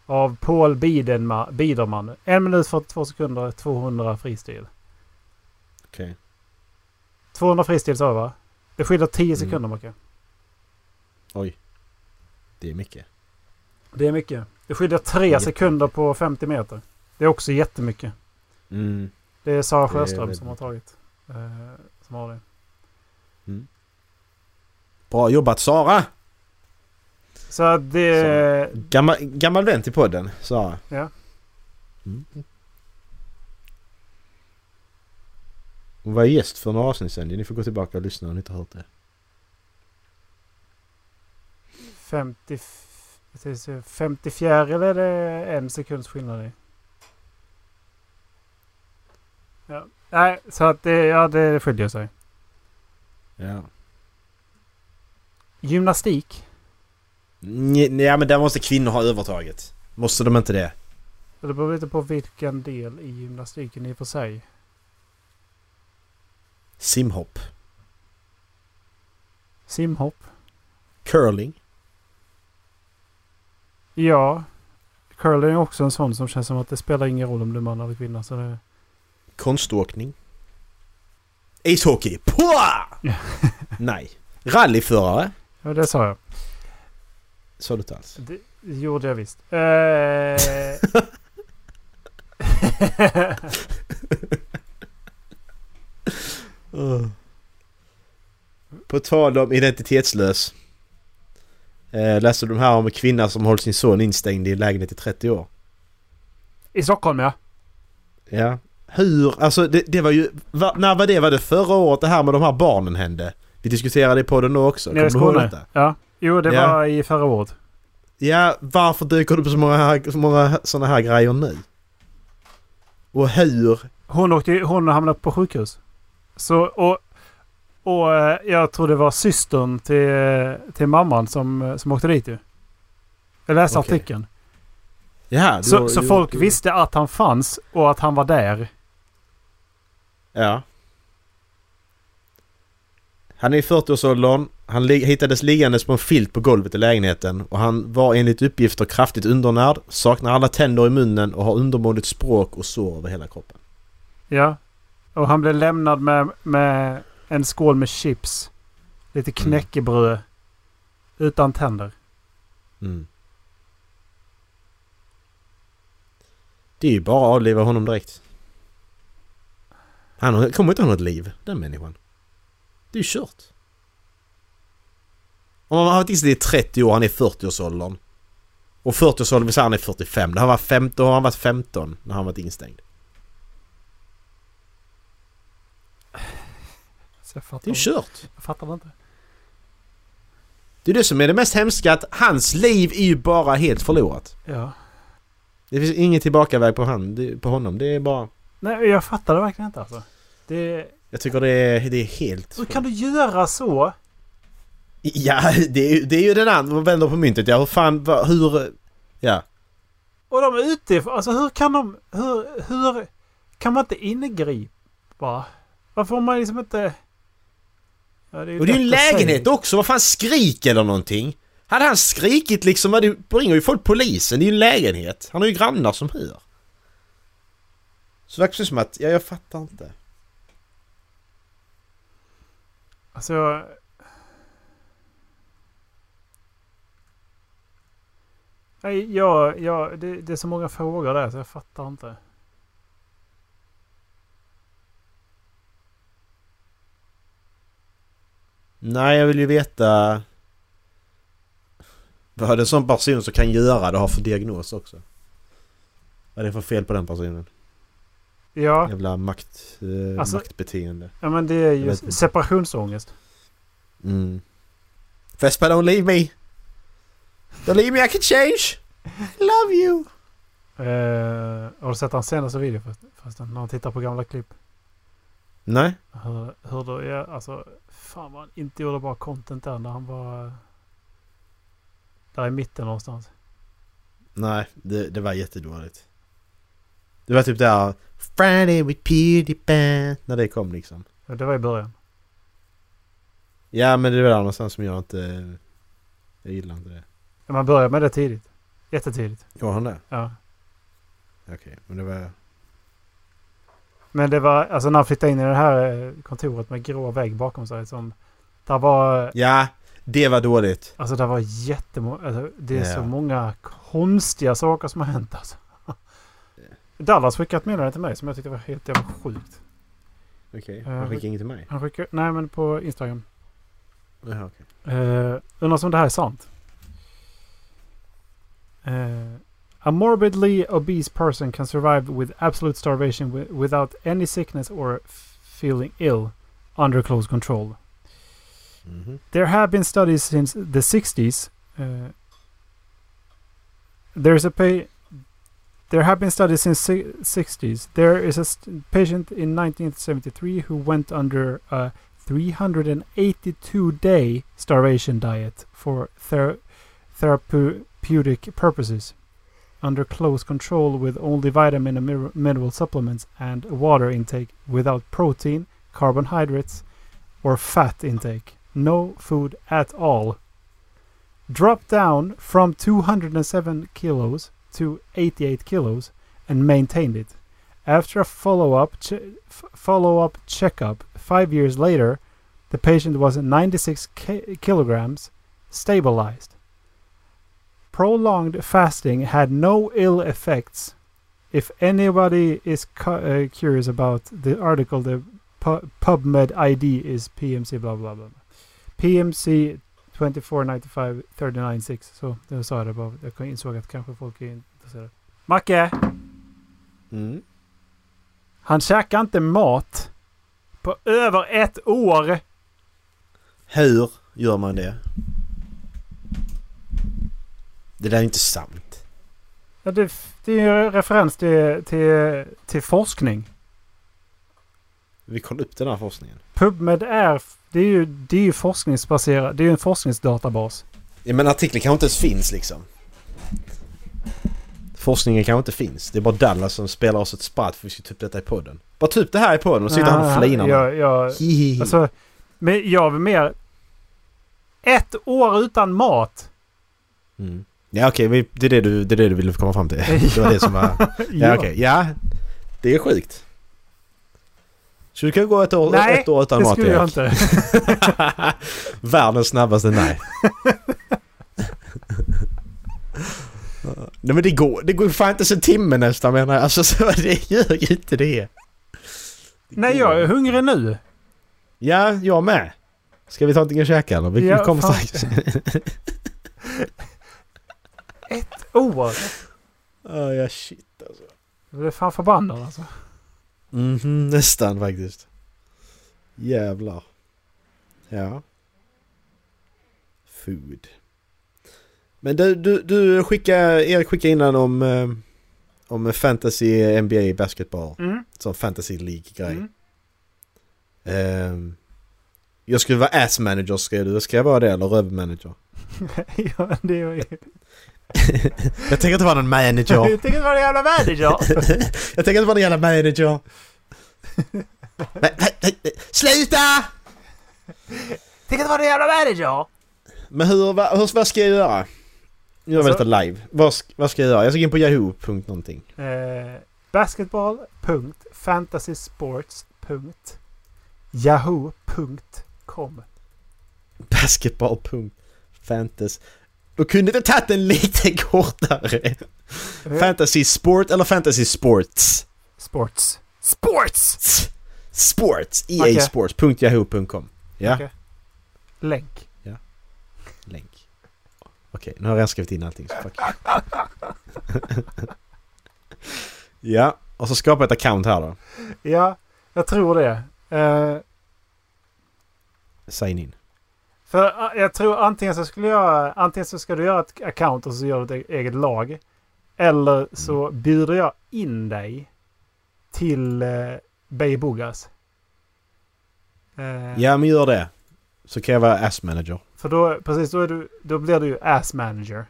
av Paul Bidenma, Biderman. 1 minut 42 sekunder, 200 freestil. Okej. 200 freestil sa jag va? Det skiljer 10 Mm. sekunder Macke. Oj. Det är mycket. Det är mycket. Det skiljer 3 Jätte- sekunder på 50 meter. Det är också jättemycket. Mm. Det är Sara är Sjöström väldigt som har tagit. Eh, som har det. Mm. Bra jobbat Sara! Så det... Gammal, gammal vän till podden, Sara. Ja. Mm. Hon var gäst för några avsnitt sedan. Ni får gå tillbaka och lyssna om ni inte har hört det. 50... f- jag tänkte säga 54 eller är det en sekunds skillnad i? Ja. Nej, så att det, ja, det skiljer sig. Ja. Gymnastik. Nej, men där måste kvinnor ha övertaget. Måste de inte det? Det beror lite på vilken del i gymnastiken i och för sig. Simhopp. Simhopp. Curling. Ja. Curling är också en sån som känns som att det spelar ingen roll om du är man eller kvinna. Så det, Konståkning. Ishockey. Pua! Nej. Rallyförare. ja, det sa jag. Sa du inte alls. Det gjorde jag visst. Eh... På tal om identitetslös. Eh, läste du här om en kvinna som håller sin son instängd i en lägenhet i 30 år? I Stockholm ja. Ja. Hur? Alltså det, det var ju... Va, när var det? Var det förra året det här med de här barnen hände? Vi diskuterade i podden då också. Nere i Skåne. Ja. Jo, det Ja. var i förra året. Ja, varför dyker det upp så många, så många sådana här grejer nu? Och hur? Hon, åkte, hon hamnade på sjukhus. Så, och, och eh, jag tror det var systern till, till mamman som, som åkte dit ju. Jag läste Okej. artikeln. Ja, Så, så du- folk du- visste att han fanns och att han var där. Ja. Han är i 40-årsåldern. Han li- hittades liggandes på en filt på golvet i lägenheten och han var enligt uppgifter kraftigt undernärd, saknar alla tänder i munnen och har undermåligt språk och sår över hela kroppen. Ja. Och han blev lämnad med, med en skål med chips. Lite knäckebröd. Utan tänder. Mm. Det är ju bara att avliva honom direkt. Han kommer inte ha något liv, den människan. Det är ju kört. Om han har varit inställd i 30 år, han är i 40-årsåldern. Och 40-årsåldern vill säga han är 45. Då har han varit 15, då har han varit 15 när han varit instängd. Jag fattar, Det är ju kört. jag fattar det inte. Det är det som är det mest hemska att hans liv är ju bara helt förlorat. Ja. Det finns ingen tillbakaväg på, han, på honom. Det är bara... Nej, jag fattar det verkligen inte alltså. Det, Jag tycker det är, det är helt... hur kan du göra så? Ja, det är, det är ju den andra, vänder på myntet. Ja, hur fan, hur... Ja. Och de är ute Alltså hur kan de... Hur, hur kan man inte ingripa? Varför har man liksom inte... Ja, ju Och det är ju en lägenhet också. Vad fan, skrik eller någonting? Hade han skrikit liksom, ju- ringer ju folk polisen. Det är ju en lägenhet. Han har ju grannar som hör. Så det verkar som att, ja, jag fattar inte. Alltså. Nej, jag, jag, det, det är så många frågor där så jag fattar inte. Nej, jag vill ju veta... Vad en sån person som kan göra det har för diagnos också? Vad är det för fel på den personen? Ja, Jävla makt, eh, Alltså- maktbeteende. ja men det är ju separationsångest. Mm. Vespa don't leave me! Don't leave me I can change! I love you! Eh, har du sett hans senaste video fast när han tittar på gamla klipp? Nej? Hur, hur då, ja, alltså, fan vad han inte gjorde bra content där när han var... Där i mitten någonstans. Nej, det, det var jättedåligt. Det var typ där Friday with Pewdiepie när det kom liksom. Ja, Det var i början. Ja men det var där någonstans som jag inte... Jag gillar inte det. Men Man började med det tidigt. Jättetidigt. Var han det? Ja. Okej, men det var... Men det var, alltså när han flyttade in i det här eh, kontoret med grå vägg bakom sig som... Där var, Ja, det var dåligt. alltså det var jättemånga, alltså, det är Ja. så många konstiga saker som har hänt alltså. Dallas skickade ett meddelande till mig som jag tyckte var helt jävla sjukt. Okej, Eh, han skickade inget till mig. Han skickade, nej men på Instagram. Jaha, okej. Uh, undrar om det här är sant. Eh, a morbidly obese person can survive with absolute starvation wi- without any sickness or feeling ill under close control. Mhm. There have been studies since the 60s. Uh, there's a pa- There have been studies since si- 60s. There is a patient in 1973 who went under a 382 day starvation diet for ther- therapeutic purposes, under close control with only vitamin and mineral supplements and water intake without protein, carbohydrates, or fat intake. No food at all. Drop down from 207 kilos to 88 kilos and maintained it. After a follow-up che- follow-up checkup 5 years later, the patient was 96 ki- kilograms stabilized. Prolonged fasting had no ill effects. If anybody is cu- uh, curious about the article, the pu- PubMed ID is PMC blah blah blah. PMC 2495 396. Så det sa det bara. Jag insåg att kanske folk är intresserade. Macke! Mm. Han käkar inte mat på över ett år. Hur gör man det? Det där är inte sant. Ja, det, det är ju referens till, till, till forskning. Vi kollar upp den här forskningen. PubMed är, det är ju, det är ju forskningsbaserat. Det är ju en forskningsdatabas. Ja, men artikeln kanske inte ens finns liksom. forskningen kanske inte finns. Det är bara Dallas som spelar oss ett spratt för vi ska ta upp detta i podden. Bara upp det här i podden och sitta han och flinar. Jag, jag, Hihihi. alltså, men jag vill mer... Ett år utan mat. Mm. Ja okej, vi- det, är det, du, det är det du ville komma fram till. Det var det som var... Ja okej, ja. Det är sjukt. Så du kan gå ett år, Nej, ett år utan det mat skulle jag inte. Världens snabbaste nej. Nej men det går, det går fan inte ens en timme nästan menar jag. Alltså så det gör ju inte det. det Nej, jag är hungrig nu. Ja, jag med. Ska vi ta någonting att käka eller? Vi Ja, kommer strax. År. Ja, ja shit alltså. Jag är fan förbannad alltså. Mhm, nästan faktiskt. Jävlar. Ja. Food. Men du, du, du skickade, Erik skickade innan om, eh, om fantasy NBA basketball. Mm. Som fantasy League-grej. Mm. Ehm, jag skulle vara ass manager skrev du. Ska jag vara det eller röv-manager? ja, det är ju... jag tänker inte vara någon manager. Jag tycker det var en jävla manager. jag tänker inte vara någon jävla manager. Men, Sluta! Tycker det var en jävla manager. Men hur, vad, hur, vad ska jag göra? Nu gör vi Alltså- detta live. Vad, vad ska jag göra? Jag ska gå in på yahoo. punkt någonting. Eh, basketball.fantasysports.yahoo.com Basketball.fantasy. Du kunde inte tagit den lite kortare. Fantasy sport eller fantasy sports? Sports. Sports! Sports. EA Okej. sports. Punkt yahoo.com. Ja, Okej. Länk. länk. Okej, nu har jag redan skrivit in allting så fuck. ja, och så skapa ett account här då. Ja, jag tror det. Eh, Sign in. För eh, jag tror antingen så skulle jag... Antingen så ska du göra ett account och så gör du ett eget lag. Eller så bjuder jag in dig till eh, Bay Bugas. Eh, Ja, men gör det. Så kan jag vara ass manager. För då, precis, då, är du, då blir du ju ass manager.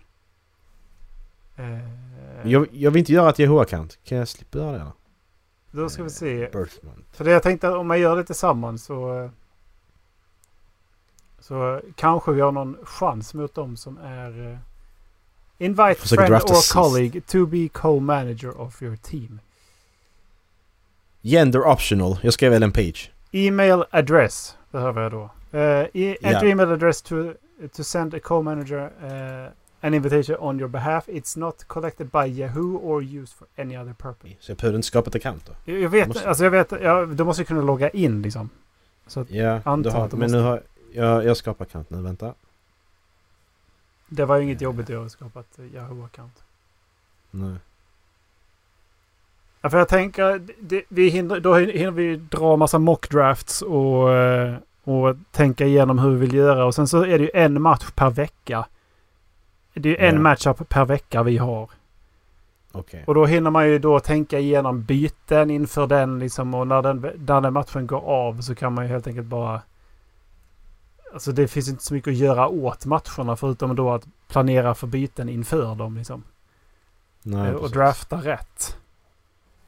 Eh, Jag, jag vill inte göra ett Yahoo-account. Kan jag slippa göra det? Då ska vi se. Birth month. För det jag tänkte att om man gör det tillsammans så... Så kanske vi har någon chans mot dem som är... eh, Invite Försöker friend or sist. colleague to be co-manager of your team. Gender optional. Jag skrev Ellen Page. Email address behöver jag då. Uh, e- Ja. enter email address to, to send a co-manager uh, an invitation on your behalf. It's not collected by Yahoo or used for any other purpose. Så jag behövde inte skapa ett account då? Jag jag vet, Måste- alltså jag vet, ja, du måste kunna logga in liksom. Så Ja, Antar du har, att du men måste. nu har jag, jag skapar account nu. Vänta. det var ju inget jobbigt att skapa ett Yahoo-account. Nu. Ja, för jag tänker, det, vi hinner, då hinner vi dra massa mockdrafts och, eh, och tänka igenom hur vi vill göra. Och sen så är det ju en match per vecka. Det är ju en Ja. matchup per vecka vi har. Okej. Och då hinner man ju då tänka igenom byten inför den liksom. Och när den, när den matchen går av så kan man ju helt enkelt bara... Alltså det finns inte så mycket att göra åt matcherna förutom då att planera för byten inför dem liksom. Nej, Eh, och precis. drafta rätt.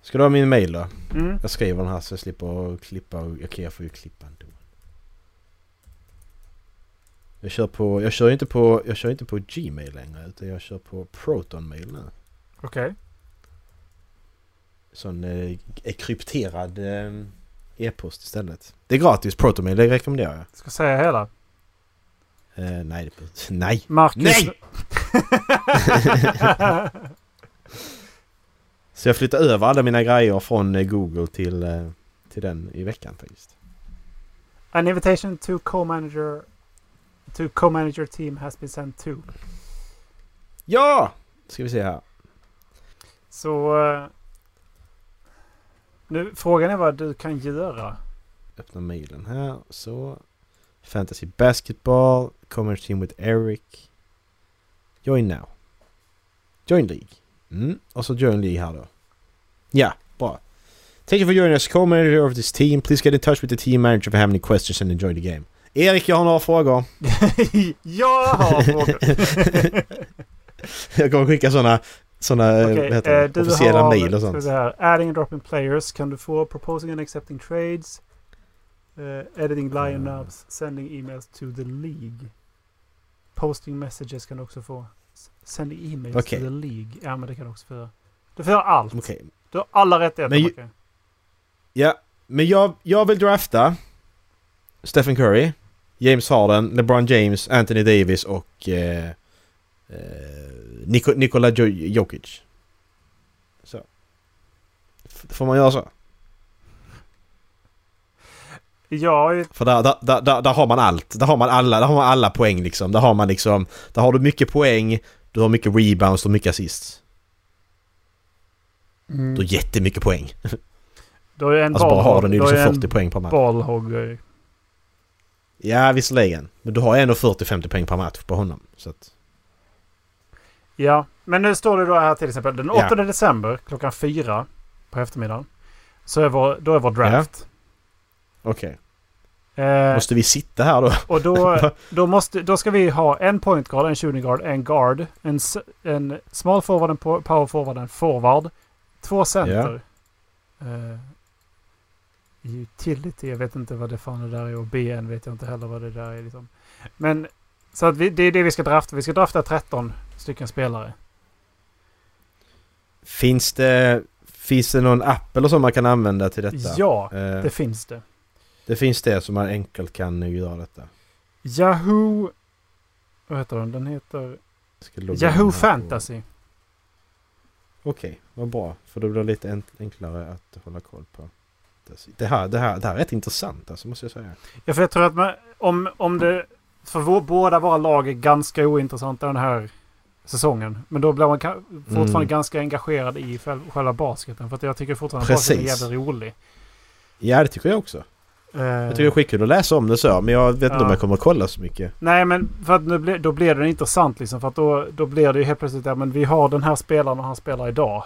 Ska du ha min mail då? Mm. Jag skriver den här så jag slipper klippa. och- Okej, jag får ju klippa ändå. Jag kör på... Jag kör inte på... Jag kör inte på Gmail längre utan jag kör på Proton-mail nu. Okej. Sån eh, krypterad eh, e-post istället. Det är gratis Proton-mail, det rekommenderar jag. Ska säga hela? Eh, nej, Nej! Marcus... Nej! Så jag flyttar över alla mina grejer från eh, Google till, eh, till den i veckan faktiskt. An invitation to co-manager to co-manager team has been sent to. Ja! Ska vi se här. Så... nu, frågan är vad du kan göra. Öppna mailen här. Så. Fantasy Basketball. Commerce Team with Eric. Join now. Join League. Mm. Och så Join League här då. Ja, bra. Thank you for joining us as co-manager of this team. Please get in touch with the team manager if you have any questions and enjoy the game. Erik, jag har några frågor. jag har frågor. Jag kommer skicka sådana sådana Okej, vad heter eh, det? officiella har- mail och sånt. se här, adding and dropping players kan du få. Proposing and accepting trades. eh, editing lineups. Sending emails to the League. Posting messages kan du också få. S- Sending emails Okej. to the League. Ja men det kan du också få göra. Du får göra allt. Okej. Du har alla rättigheter Men Macke. Ja, men jag, jag vill drafta Stephen Curry, James Harden, LeBron James, Anthony Davis och eh, eh, Niko, Nikola Jo- Jokic. Så. Får man göra så? Ja, För där, där, där, där, har man allt. Där har man alla, där har man alla poäng liksom. Där har man liksom... Där har du mycket poäng, du har mycket rebounds och mycket assists. mm, Du har jättemycket poäng. då är en Alltså bara har den så en 40 poäng per match. ballhogger. Ja, visserligen. Men du har ändå 40-50 poäng per match på honom. Så att... Ja, men nu står det då här till exempel den 8 Ja. december klockan fyra på eftermiddagen. Så är vår, då är vår draft. Okej. Eh, Måste vi sitta här då? och då, då, måste, då ska vi ha en point guard, en shooting guard, en guard, en, en small forward, en po- power forward, en forward, två center. Eh, utility, jag vet inte vad det fan det där är och BN vet jag inte heller vad det där är. Liksom. Men så att vi, det är det vi ska drafta. Vi ska drafta 13 stycken spelare. Finns det... Finns det någon app eller så man kan använda till detta? Ja, Eh, det finns det. Det finns det som man enkelt kan göra detta. Yahoo... Vad heter den? Den heter Yahoo Fantasy. Okej, vad bra. För då blir det lite en- enklare att hålla koll på. Det här, det här, det här är rätt intressant alltså, måste jag säga. Ja, för jag tror att man, om, om det... För vår, båda våra lag är ganska ointressanta den här säsongen. Men då blir man fortfarande Mm. ganska engagerad i själv, själva basketen. För att jag tycker fortfarande att basketen är Precis. jävligt rolig. Ja, det tycker jag också. Eh, Jag tycker det är skitkul att läsa om det så, men jag vet inte Ja. om jag kommer att kolla så mycket. Nej, men för att nu blir, då blir det intressant liksom. För att då, då blir det ju helt plötsligt, ja men vi har den här spelaren och han spelar idag.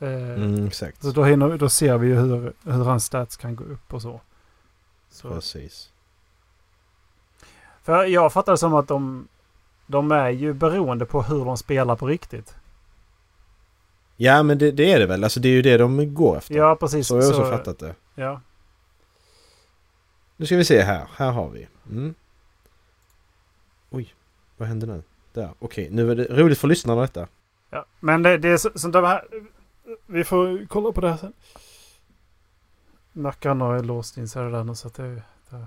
Eh, Mm, exakt. Så då, hinner, då ser vi ju hur, hur hans stats kan gå upp och så. så. Precis. För jag fattar det som att de, de är ju beroende på hur de spelar på riktigt. Ja, men det, det är det väl. Alltså det är ju det de går efter. Ja, precis. så har jag också fattat det. Ja. Nu ska vi se här. Här har vi. Mm. Oj, vad händer nu? Där, okej. Nu är det roligt för lyssnarna detta. ja. Men det, det är så, så de här... Vi får kolla på det här sen. Mackan har låst in sig nu så att det... det.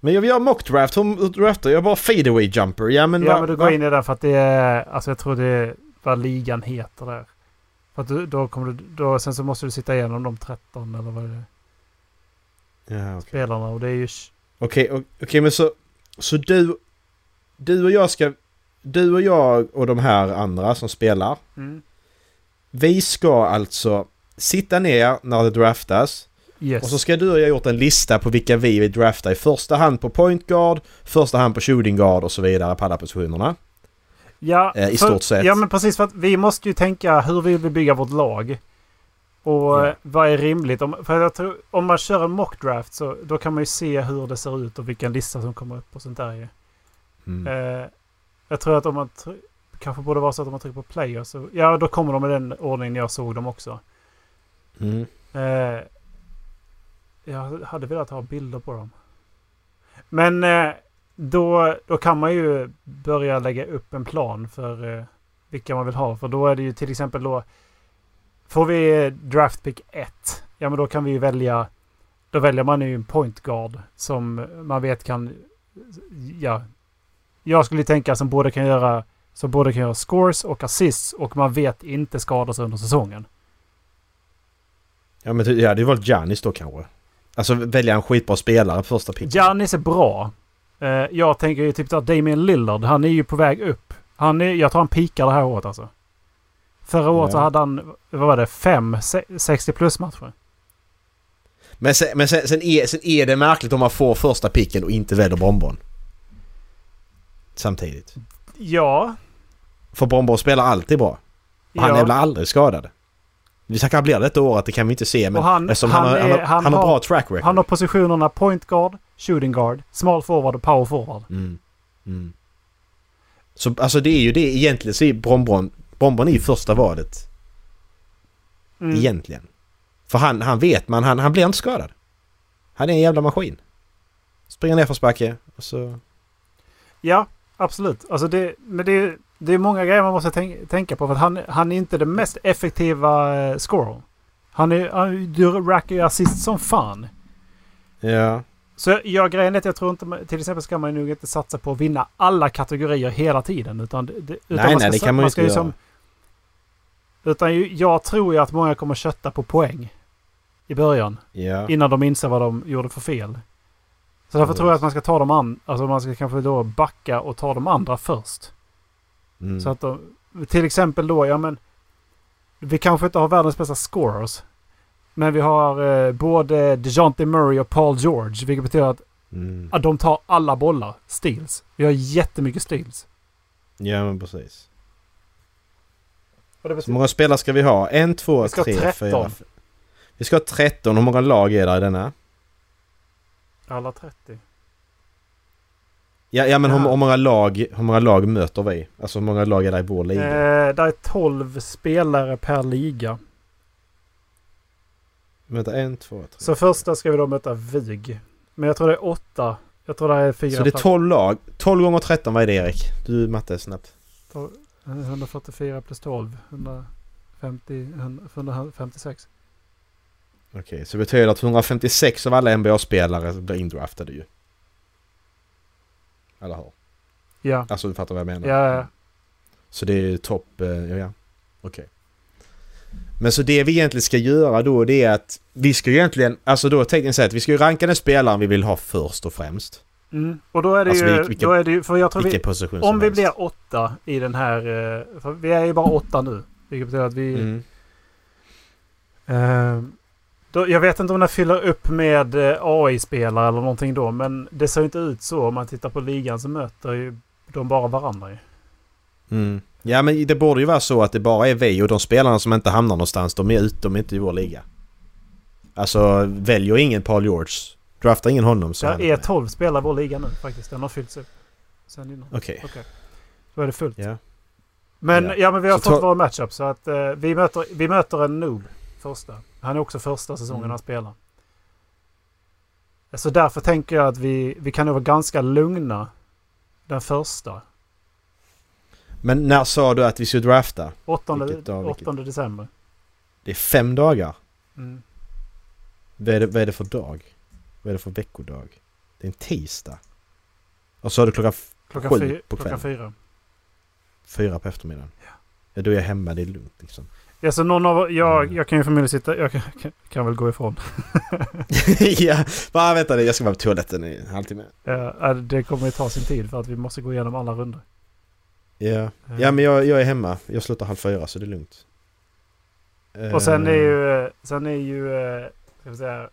Men jag vill göra mock draft. Hur draftar jag? bara fadeaway jumper? Ja men Ja, va- men du va? går in i det för att det är... Alltså jag tror det är vad ligan heter där. För att du, då kommer du... Då, sen så måste du sitta igenom de 13 eller vad det är. Ja, okej. Spelarna och det är ju... Okej, o- okej men så... Så du... Du och jag ska... Du och jag och de här andra som spelar. Mm. Vi ska alltså sitta ner när det draftas. Yes. Och så ska du och jag gjort en lista på vilka vi vill drafta i första hand på point guard, första hand på shooting guard och så vidare på alla positionerna. Ja, Eh, i för, stort sett. Ja, men precis för att vi måste ju tänka hur vill vi bygga vårt lag? Och eh, vad är rimligt? Om, för jag tror, om man kör en mock draft så då kan man ju se hur det ser ut och vilken lista som kommer upp och sånt där ju. Mm. Eh, jag tror att om man kanske borde vara så att om man trycker på player så ja då kommer de i den ordningen jag såg dem också. Mm. Eh, jag hade velat ha bilder på dem. Men eh, då, då kan man ju börja lägga upp en plan för eh, vilka man vill ha. För då är det ju till exempel då... Får vi draft pick 1, ja men då kan vi ju välja... Då väljer man ju en point guard som man vet kan... Ja. Jag skulle tänka som både kan göra... Som både kan göra scores och assists och man vet inte skadas under säsongen. Ja men ty- ja, det var Giannis då kanske. Alltså välja en skitbra spelare på första pick. Giannis är bra. Eh, jag tänker ju typ att Damian Lillard, han är ju på väg upp. Han är, jag tror han pikar det här året alltså. Förra året så hade han, vad var det, fem se- 60 plus matcher. Men, sen, men sen, sen, är, sen är det märkligt om man får första picken och inte väljer Bonbon. Samtidigt. Ja. För Bonbon spelar alltid bra. Han ja. är väl aldrig skadad. Vi kanske blir detta året, det kan vi inte se. Men Och han- han han, har, han, är- har, han han har har- bra track record. Han har positionerna point guard, shooting guard, small forward och power forward. Mm. Mm. Så alltså det är ju det egentligen så är Bonbon är ju första valet. Mm. Egentligen. För han, han vet man, han, han blir inte skadad. Han är en jävla maskin. Springer ner för spacke och så... Ja, absolut. Alltså det, men det, det är många grejer man måste tänk, tänka på. För att han, han är inte den mest effektiva eh, scorern. Han är, han, du rackar ju assist som fan. Ja. Så ja, grejen är att jag tror inte, till exempel ska man nog inte satsa på att vinna alla kategorier hela tiden. Utan, det- utan Nej, man ska, nej, det kan man ju ska inte göra. Utan ju, jag tror ju att många kommer kötta på poäng. I början. Ja. Innan de inser vad de gjorde för fel. Så därför Ja, tror jag att man ska ta de andra, alltså man ska kanske då backa och ta de andra först. Mm. Så att de, till exempel då, ja men. Vi kanske inte har världens bästa scorers. Men vi har eh, både DeJounte Murray och Paul George. Vilket betyder att, Mm. att de tar alla bollar. Steals. Vi har jättemycket steals. Ja men precis. Det Så många spelare ska vi ha? En, två, tre, 13. fyra... Vi ska ha 13. Hur många lag är där i denna? alla 30. Ja, ja men Ja. Hur, hur, många lag, hur många lag möter vi? Alltså hur många lag är där i vår liga? Eh, där är 12 spelare per liga. Vänta, en, två, tre. Så första ska vi då möta Vig. Men jag tror det är åtta. Jag tror det är fyra. Så det är plats- 12 lag. 12 gånger 13, vad är det Erik? Du matte snabbt. 144 plus 12. 150, 156. Okej, så det betyder att 156 av alla NBA-spelare blir indraftade ju. Eller hur? Ja. Alltså du fattar vad jag menar? Ja, ja. Så det är topp... eh, Ja, ja. Okej. Men så det vi egentligen ska göra då det är att vi ska ju egentligen... Alltså då tekniskt sett, vi ska ju ranka den spelaren vi vill ha först och främst. Mm. Och då är det Alltså, ju... vilk- vilken- då är det ju för jag tror vi, position om vi helst. blir åtta i den här... eh, För vi är ju bara åtta nu. Vilket betyder att vi... Mm. eh, då, jag vet inte om den fyller upp med eh, AI-spelare eller någonting då. Men det ser inte ut så om man tittar på ligan så möter ju de bara varandra ju. Mm. Ja men det borde ju vara så att det bara är vi och de spelarna som inte hamnar någonstans de är ute, de är inte i vår liga. Alltså väljer ingen Paul George, draftar ingen honom så Det han är med. 12 spelare i vår liga nu faktiskt. Den har fyllts upp. Sen innan. Okej. Okej. Då är det fullt. Ja. Men, Ja. ja. men vi har Så fått våra matchup så att eh, vi, möter, vi möter en noob första. Han är också första säsongen Mm. han spelar. Så därför tänker jag att vi, vi kan nog vara ganska lugna den första. Men när sa du att vi skulle drafta? 8, Vilket dag, vilket? 8 december. Det är fem dagar. Mm. Vad är, det, vad är det för dag? Vad är det för veckodag? Det är en tisdag. Och så har du klockan Klockan, Sju på klockan kvällen. fyra. fyra på eftermiddagen. Ja. då är jag hemma, det är lugnt liksom. Ja, så någon av, jag, Mm. jag kan ju förmodligen sitta... Jag kan, kan, kan väl gå ifrån. ja, bara vänta jag ska vara på toaletten i en halvtimme. Eh, det kommer ju ta sin tid för att vi måste gå igenom alla runder. Ja, Eh, ja men jag, jag är hemma. Jag slutar halv fyra så det är lugnt. Och sen är Eh, ju, sen är ju, eh, ska vi säga,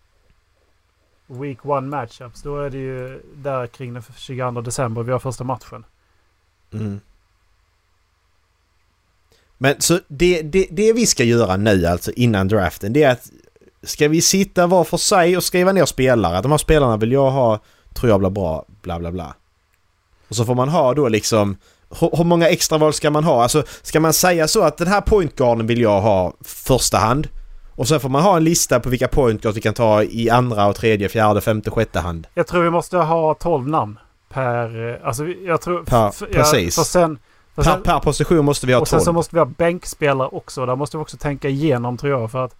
Week one matchups. Då är det ju där kring den 22 december vi har första matchen. Mm. Men så det, det, det vi ska göra nu alltså innan draften det är att Ska vi sitta var för sig och skriva ner spelare? Att de här spelarna vill jag ha, tror jag blir bra, bla bla bla. Och så får man ha då liksom hur, många extra val ska man ha? Alltså ska man säga så att den här pointgarden vill jag ha första hand? Och sen får man ha en lista på vilka pointguards vi kan ta i andra och tredje, fjärde, femte, sjätte hand. Jag tror vi måste ha 12 namn per... eh, Alltså jag tror... Per- precis. Ja, för sen, för Per, sen, per position måste vi ha och sen 12. så måste vi ha bänkspelare också. Där måste vi också tänka igenom tror jag. För att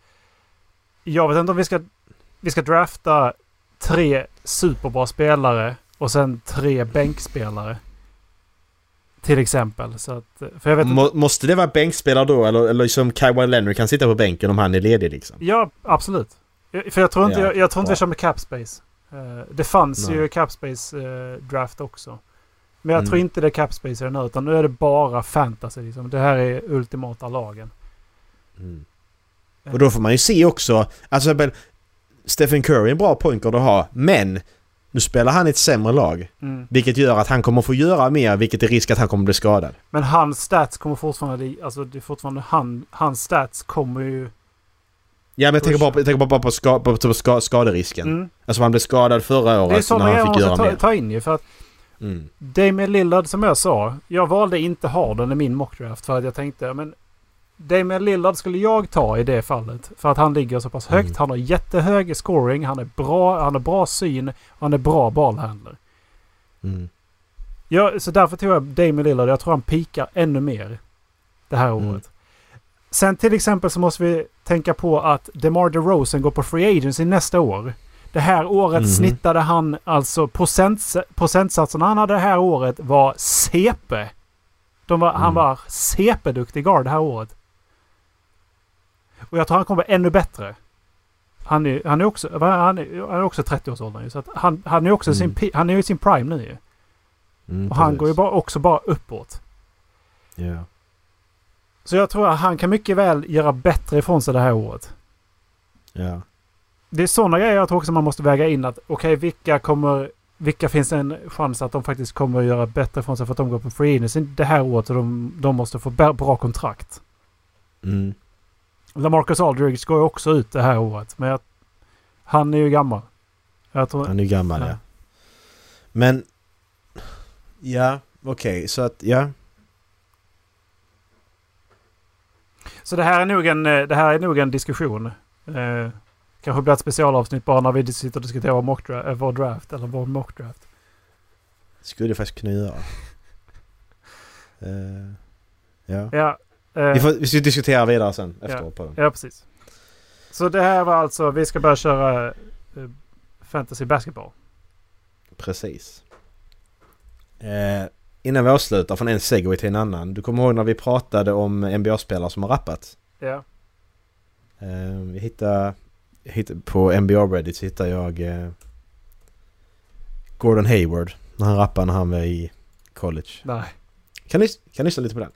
jag vet inte om vi ska, vi ska drafta tre superbra spelare och sen tre bänkspelare. Till exempel. Så att, för jag vet. Må, måste det vara bänkspelare då eller, eller som Kawhi Leonard kan sitta på bänken om han är ledig liksom? Ja, absolut. För jag tror inte, Ja, jag, jag tror inte vi kör med Capspace. Uh, det fanns Nej. ju Capspace uh, draft också. Men jag Mm. tror inte det är Capspace i den här utan nu är det bara fantasy. Liksom. Det här är ultimata lagen. Mm. Och då får man ju se också, alltså Stephen Curry är en bra pointguard att ha, men nu spelar han i ett sämre lag. Mm. Vilket gör att han kommer få göra mer, vilket är risk att han kommer bli skadad. Men hans stats kommer fortfarande... Alltså det är fortfarande han, hans stats kommer ju... Ja men jag tänker bara jag tänker bara på, ska, på, på ska, skaderisken. Mm. Alltså han blev skadad förra Det är året när han fick göra ta, mer. ta in ju. För att Mm. Damian Lillard som jag sa. Jag valde inte Harden i min mockdraft för att jag tänkte men Damian Lillard skulle jag ta i det fallet. För att han ligger så pass högt. Mm. Han har jättehög scoring. Han är bra. Han har bra syn. Och han är bra bollhandler. Mm. Ja, så därför tog jag Damian Lillard. Jag tror han pikar ännu mer det här Mm. året. Sen till exempel så måste vi tänka på att DeMar DeRozan går på Free Agency nästa år. Det här året Mhm. snittade han alltså procents, procentsatserna han hade det här året var CP. Var, Han Mm. var CP-duktig guard det här året. Och jag tror han kommer bli ännu bättre. Han är, han är också, han är, han är också 30-årsåldern ju, så att han, han är också Mm. sin, han är i sin prime nu ju. Mm, Och han precis. går ju bara, också bara uppåt. Ja. Så jag tror att han kan mycket väl göra bättre ifrån sig det här året. Ja. Det är sådana grejer jag tror också man måste väga in att okej vilka kommer... Vilka finns en chans att de faktiskt kommer att göra bättre ifrån sig för att de går på free agency det här året och de, de måste få bra kontrakt. Mm. LaMarcus Aldridge går ju också ut det här året men jag, han är ju gammal. Tror, Han är ju gammal Ja. ja. Men... Ja, okej så att ja. Så det här är nog en, eh, det här är nog en diskussion. Eh, kanske blir ett specialavsnitt bara när vi sitter och diskuterar vår, mock dra- eh, vår draft eller vår mockdraft. Skulle jag faktiskt kunna göra. Eh, ja. Ja, Vi, får, vi ska diskutera vidare sen efter Ja. ja, precis. Så det här var alltså, vi ska börja köra eh, fantasy basketball. Precis. Eh, innan vi avslutar från en segway till en annan. Du kommer ihåg när vi pratade om NBA-spelare som har rappat? Ja. Eh, vi hittade, hittade... På NBA Reddit så hittade jag eh, Gordon Hayward. När han rappade när han var i college. Nej, Kan ni, kan ni lyssna lite på den?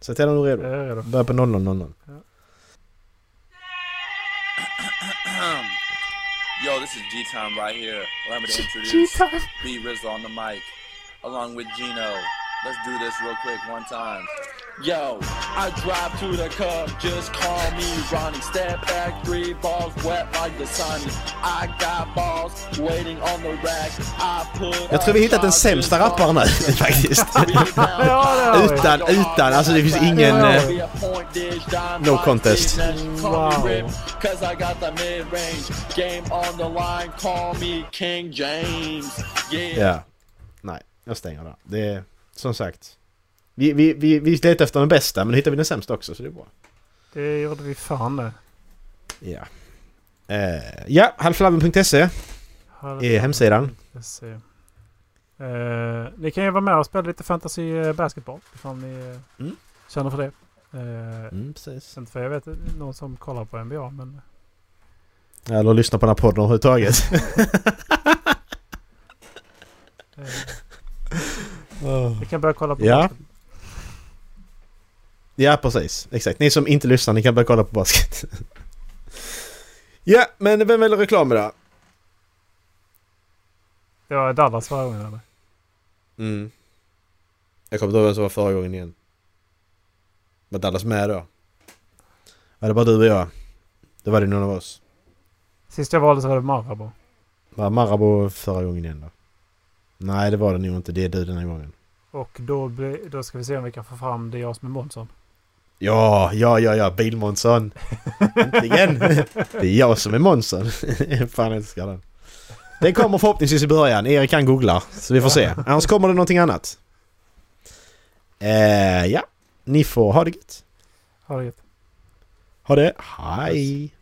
Sätt er nu jag redo. är redo. Börja på 0000. Yo, this is G Time right here. Allow me to introduce B Rizzo on the mic, along with Gino. Let's do this real quick one time. Yo, I drive to the cup, just call me Ronnie. Step back, three balls wet like the sun. I got balls waiting on the rack. I put Jag tror vi hittat den sämsta rapparen nu faktiskt. Ja. Utan, utan, alltså det finns ingen... Ja. eh, no contest. Wow. Cause I got the mid-range game on the line. Call me King James. Yeah. Ja. Nej, jag stänger där. Det är som sagt. Vi, vi, vi, vi letar efter den bästa men nu hittar vi den sämsta också så det är bra. Det gjorde vi fan det. Ja. Eh, ja, halvflabben.se är hemsidan. Eh, ni kan ju vara med och spela lite fantasy eh, basketball ifall ni Mm. känner för det. Eh, Mm, precis. Inte för jag vet någon som kollar på NBA men... Eller lyssna på den här podden överhuvudtaget. Eh, vi kan börja kolla på Ja. basket. Ja, precis. Exakt. Ni som inte lyssnar, ni kan börja kolla på basket. ja, men vem väljer reklam idag? Det var Dallas förra gången eller? Mm. Jag kommer inte ihåg vem som var förra gången igen. Var Dallas med då? Var det bara du och jag? Det var det någon av oss. Sist jag valde så var det Marabou. Var Marabou förra gången igen då? Nej det var det nog inte. Det är du den här gången. Och då, blir, då ska vi se om vi kan få fram det jag som är Månsson. Ja, ja, ja, ja. Bil-Månsson. Äntligen! det är jag som är Månsson. Fan jag älskar den. Den kommer förhoppningsvis i början. Erik kan googla. Så vi får se. Annars kommer det någonting annat. Eh, ja. Ni får ha det gött. Ha det gött. Ha det. Hej!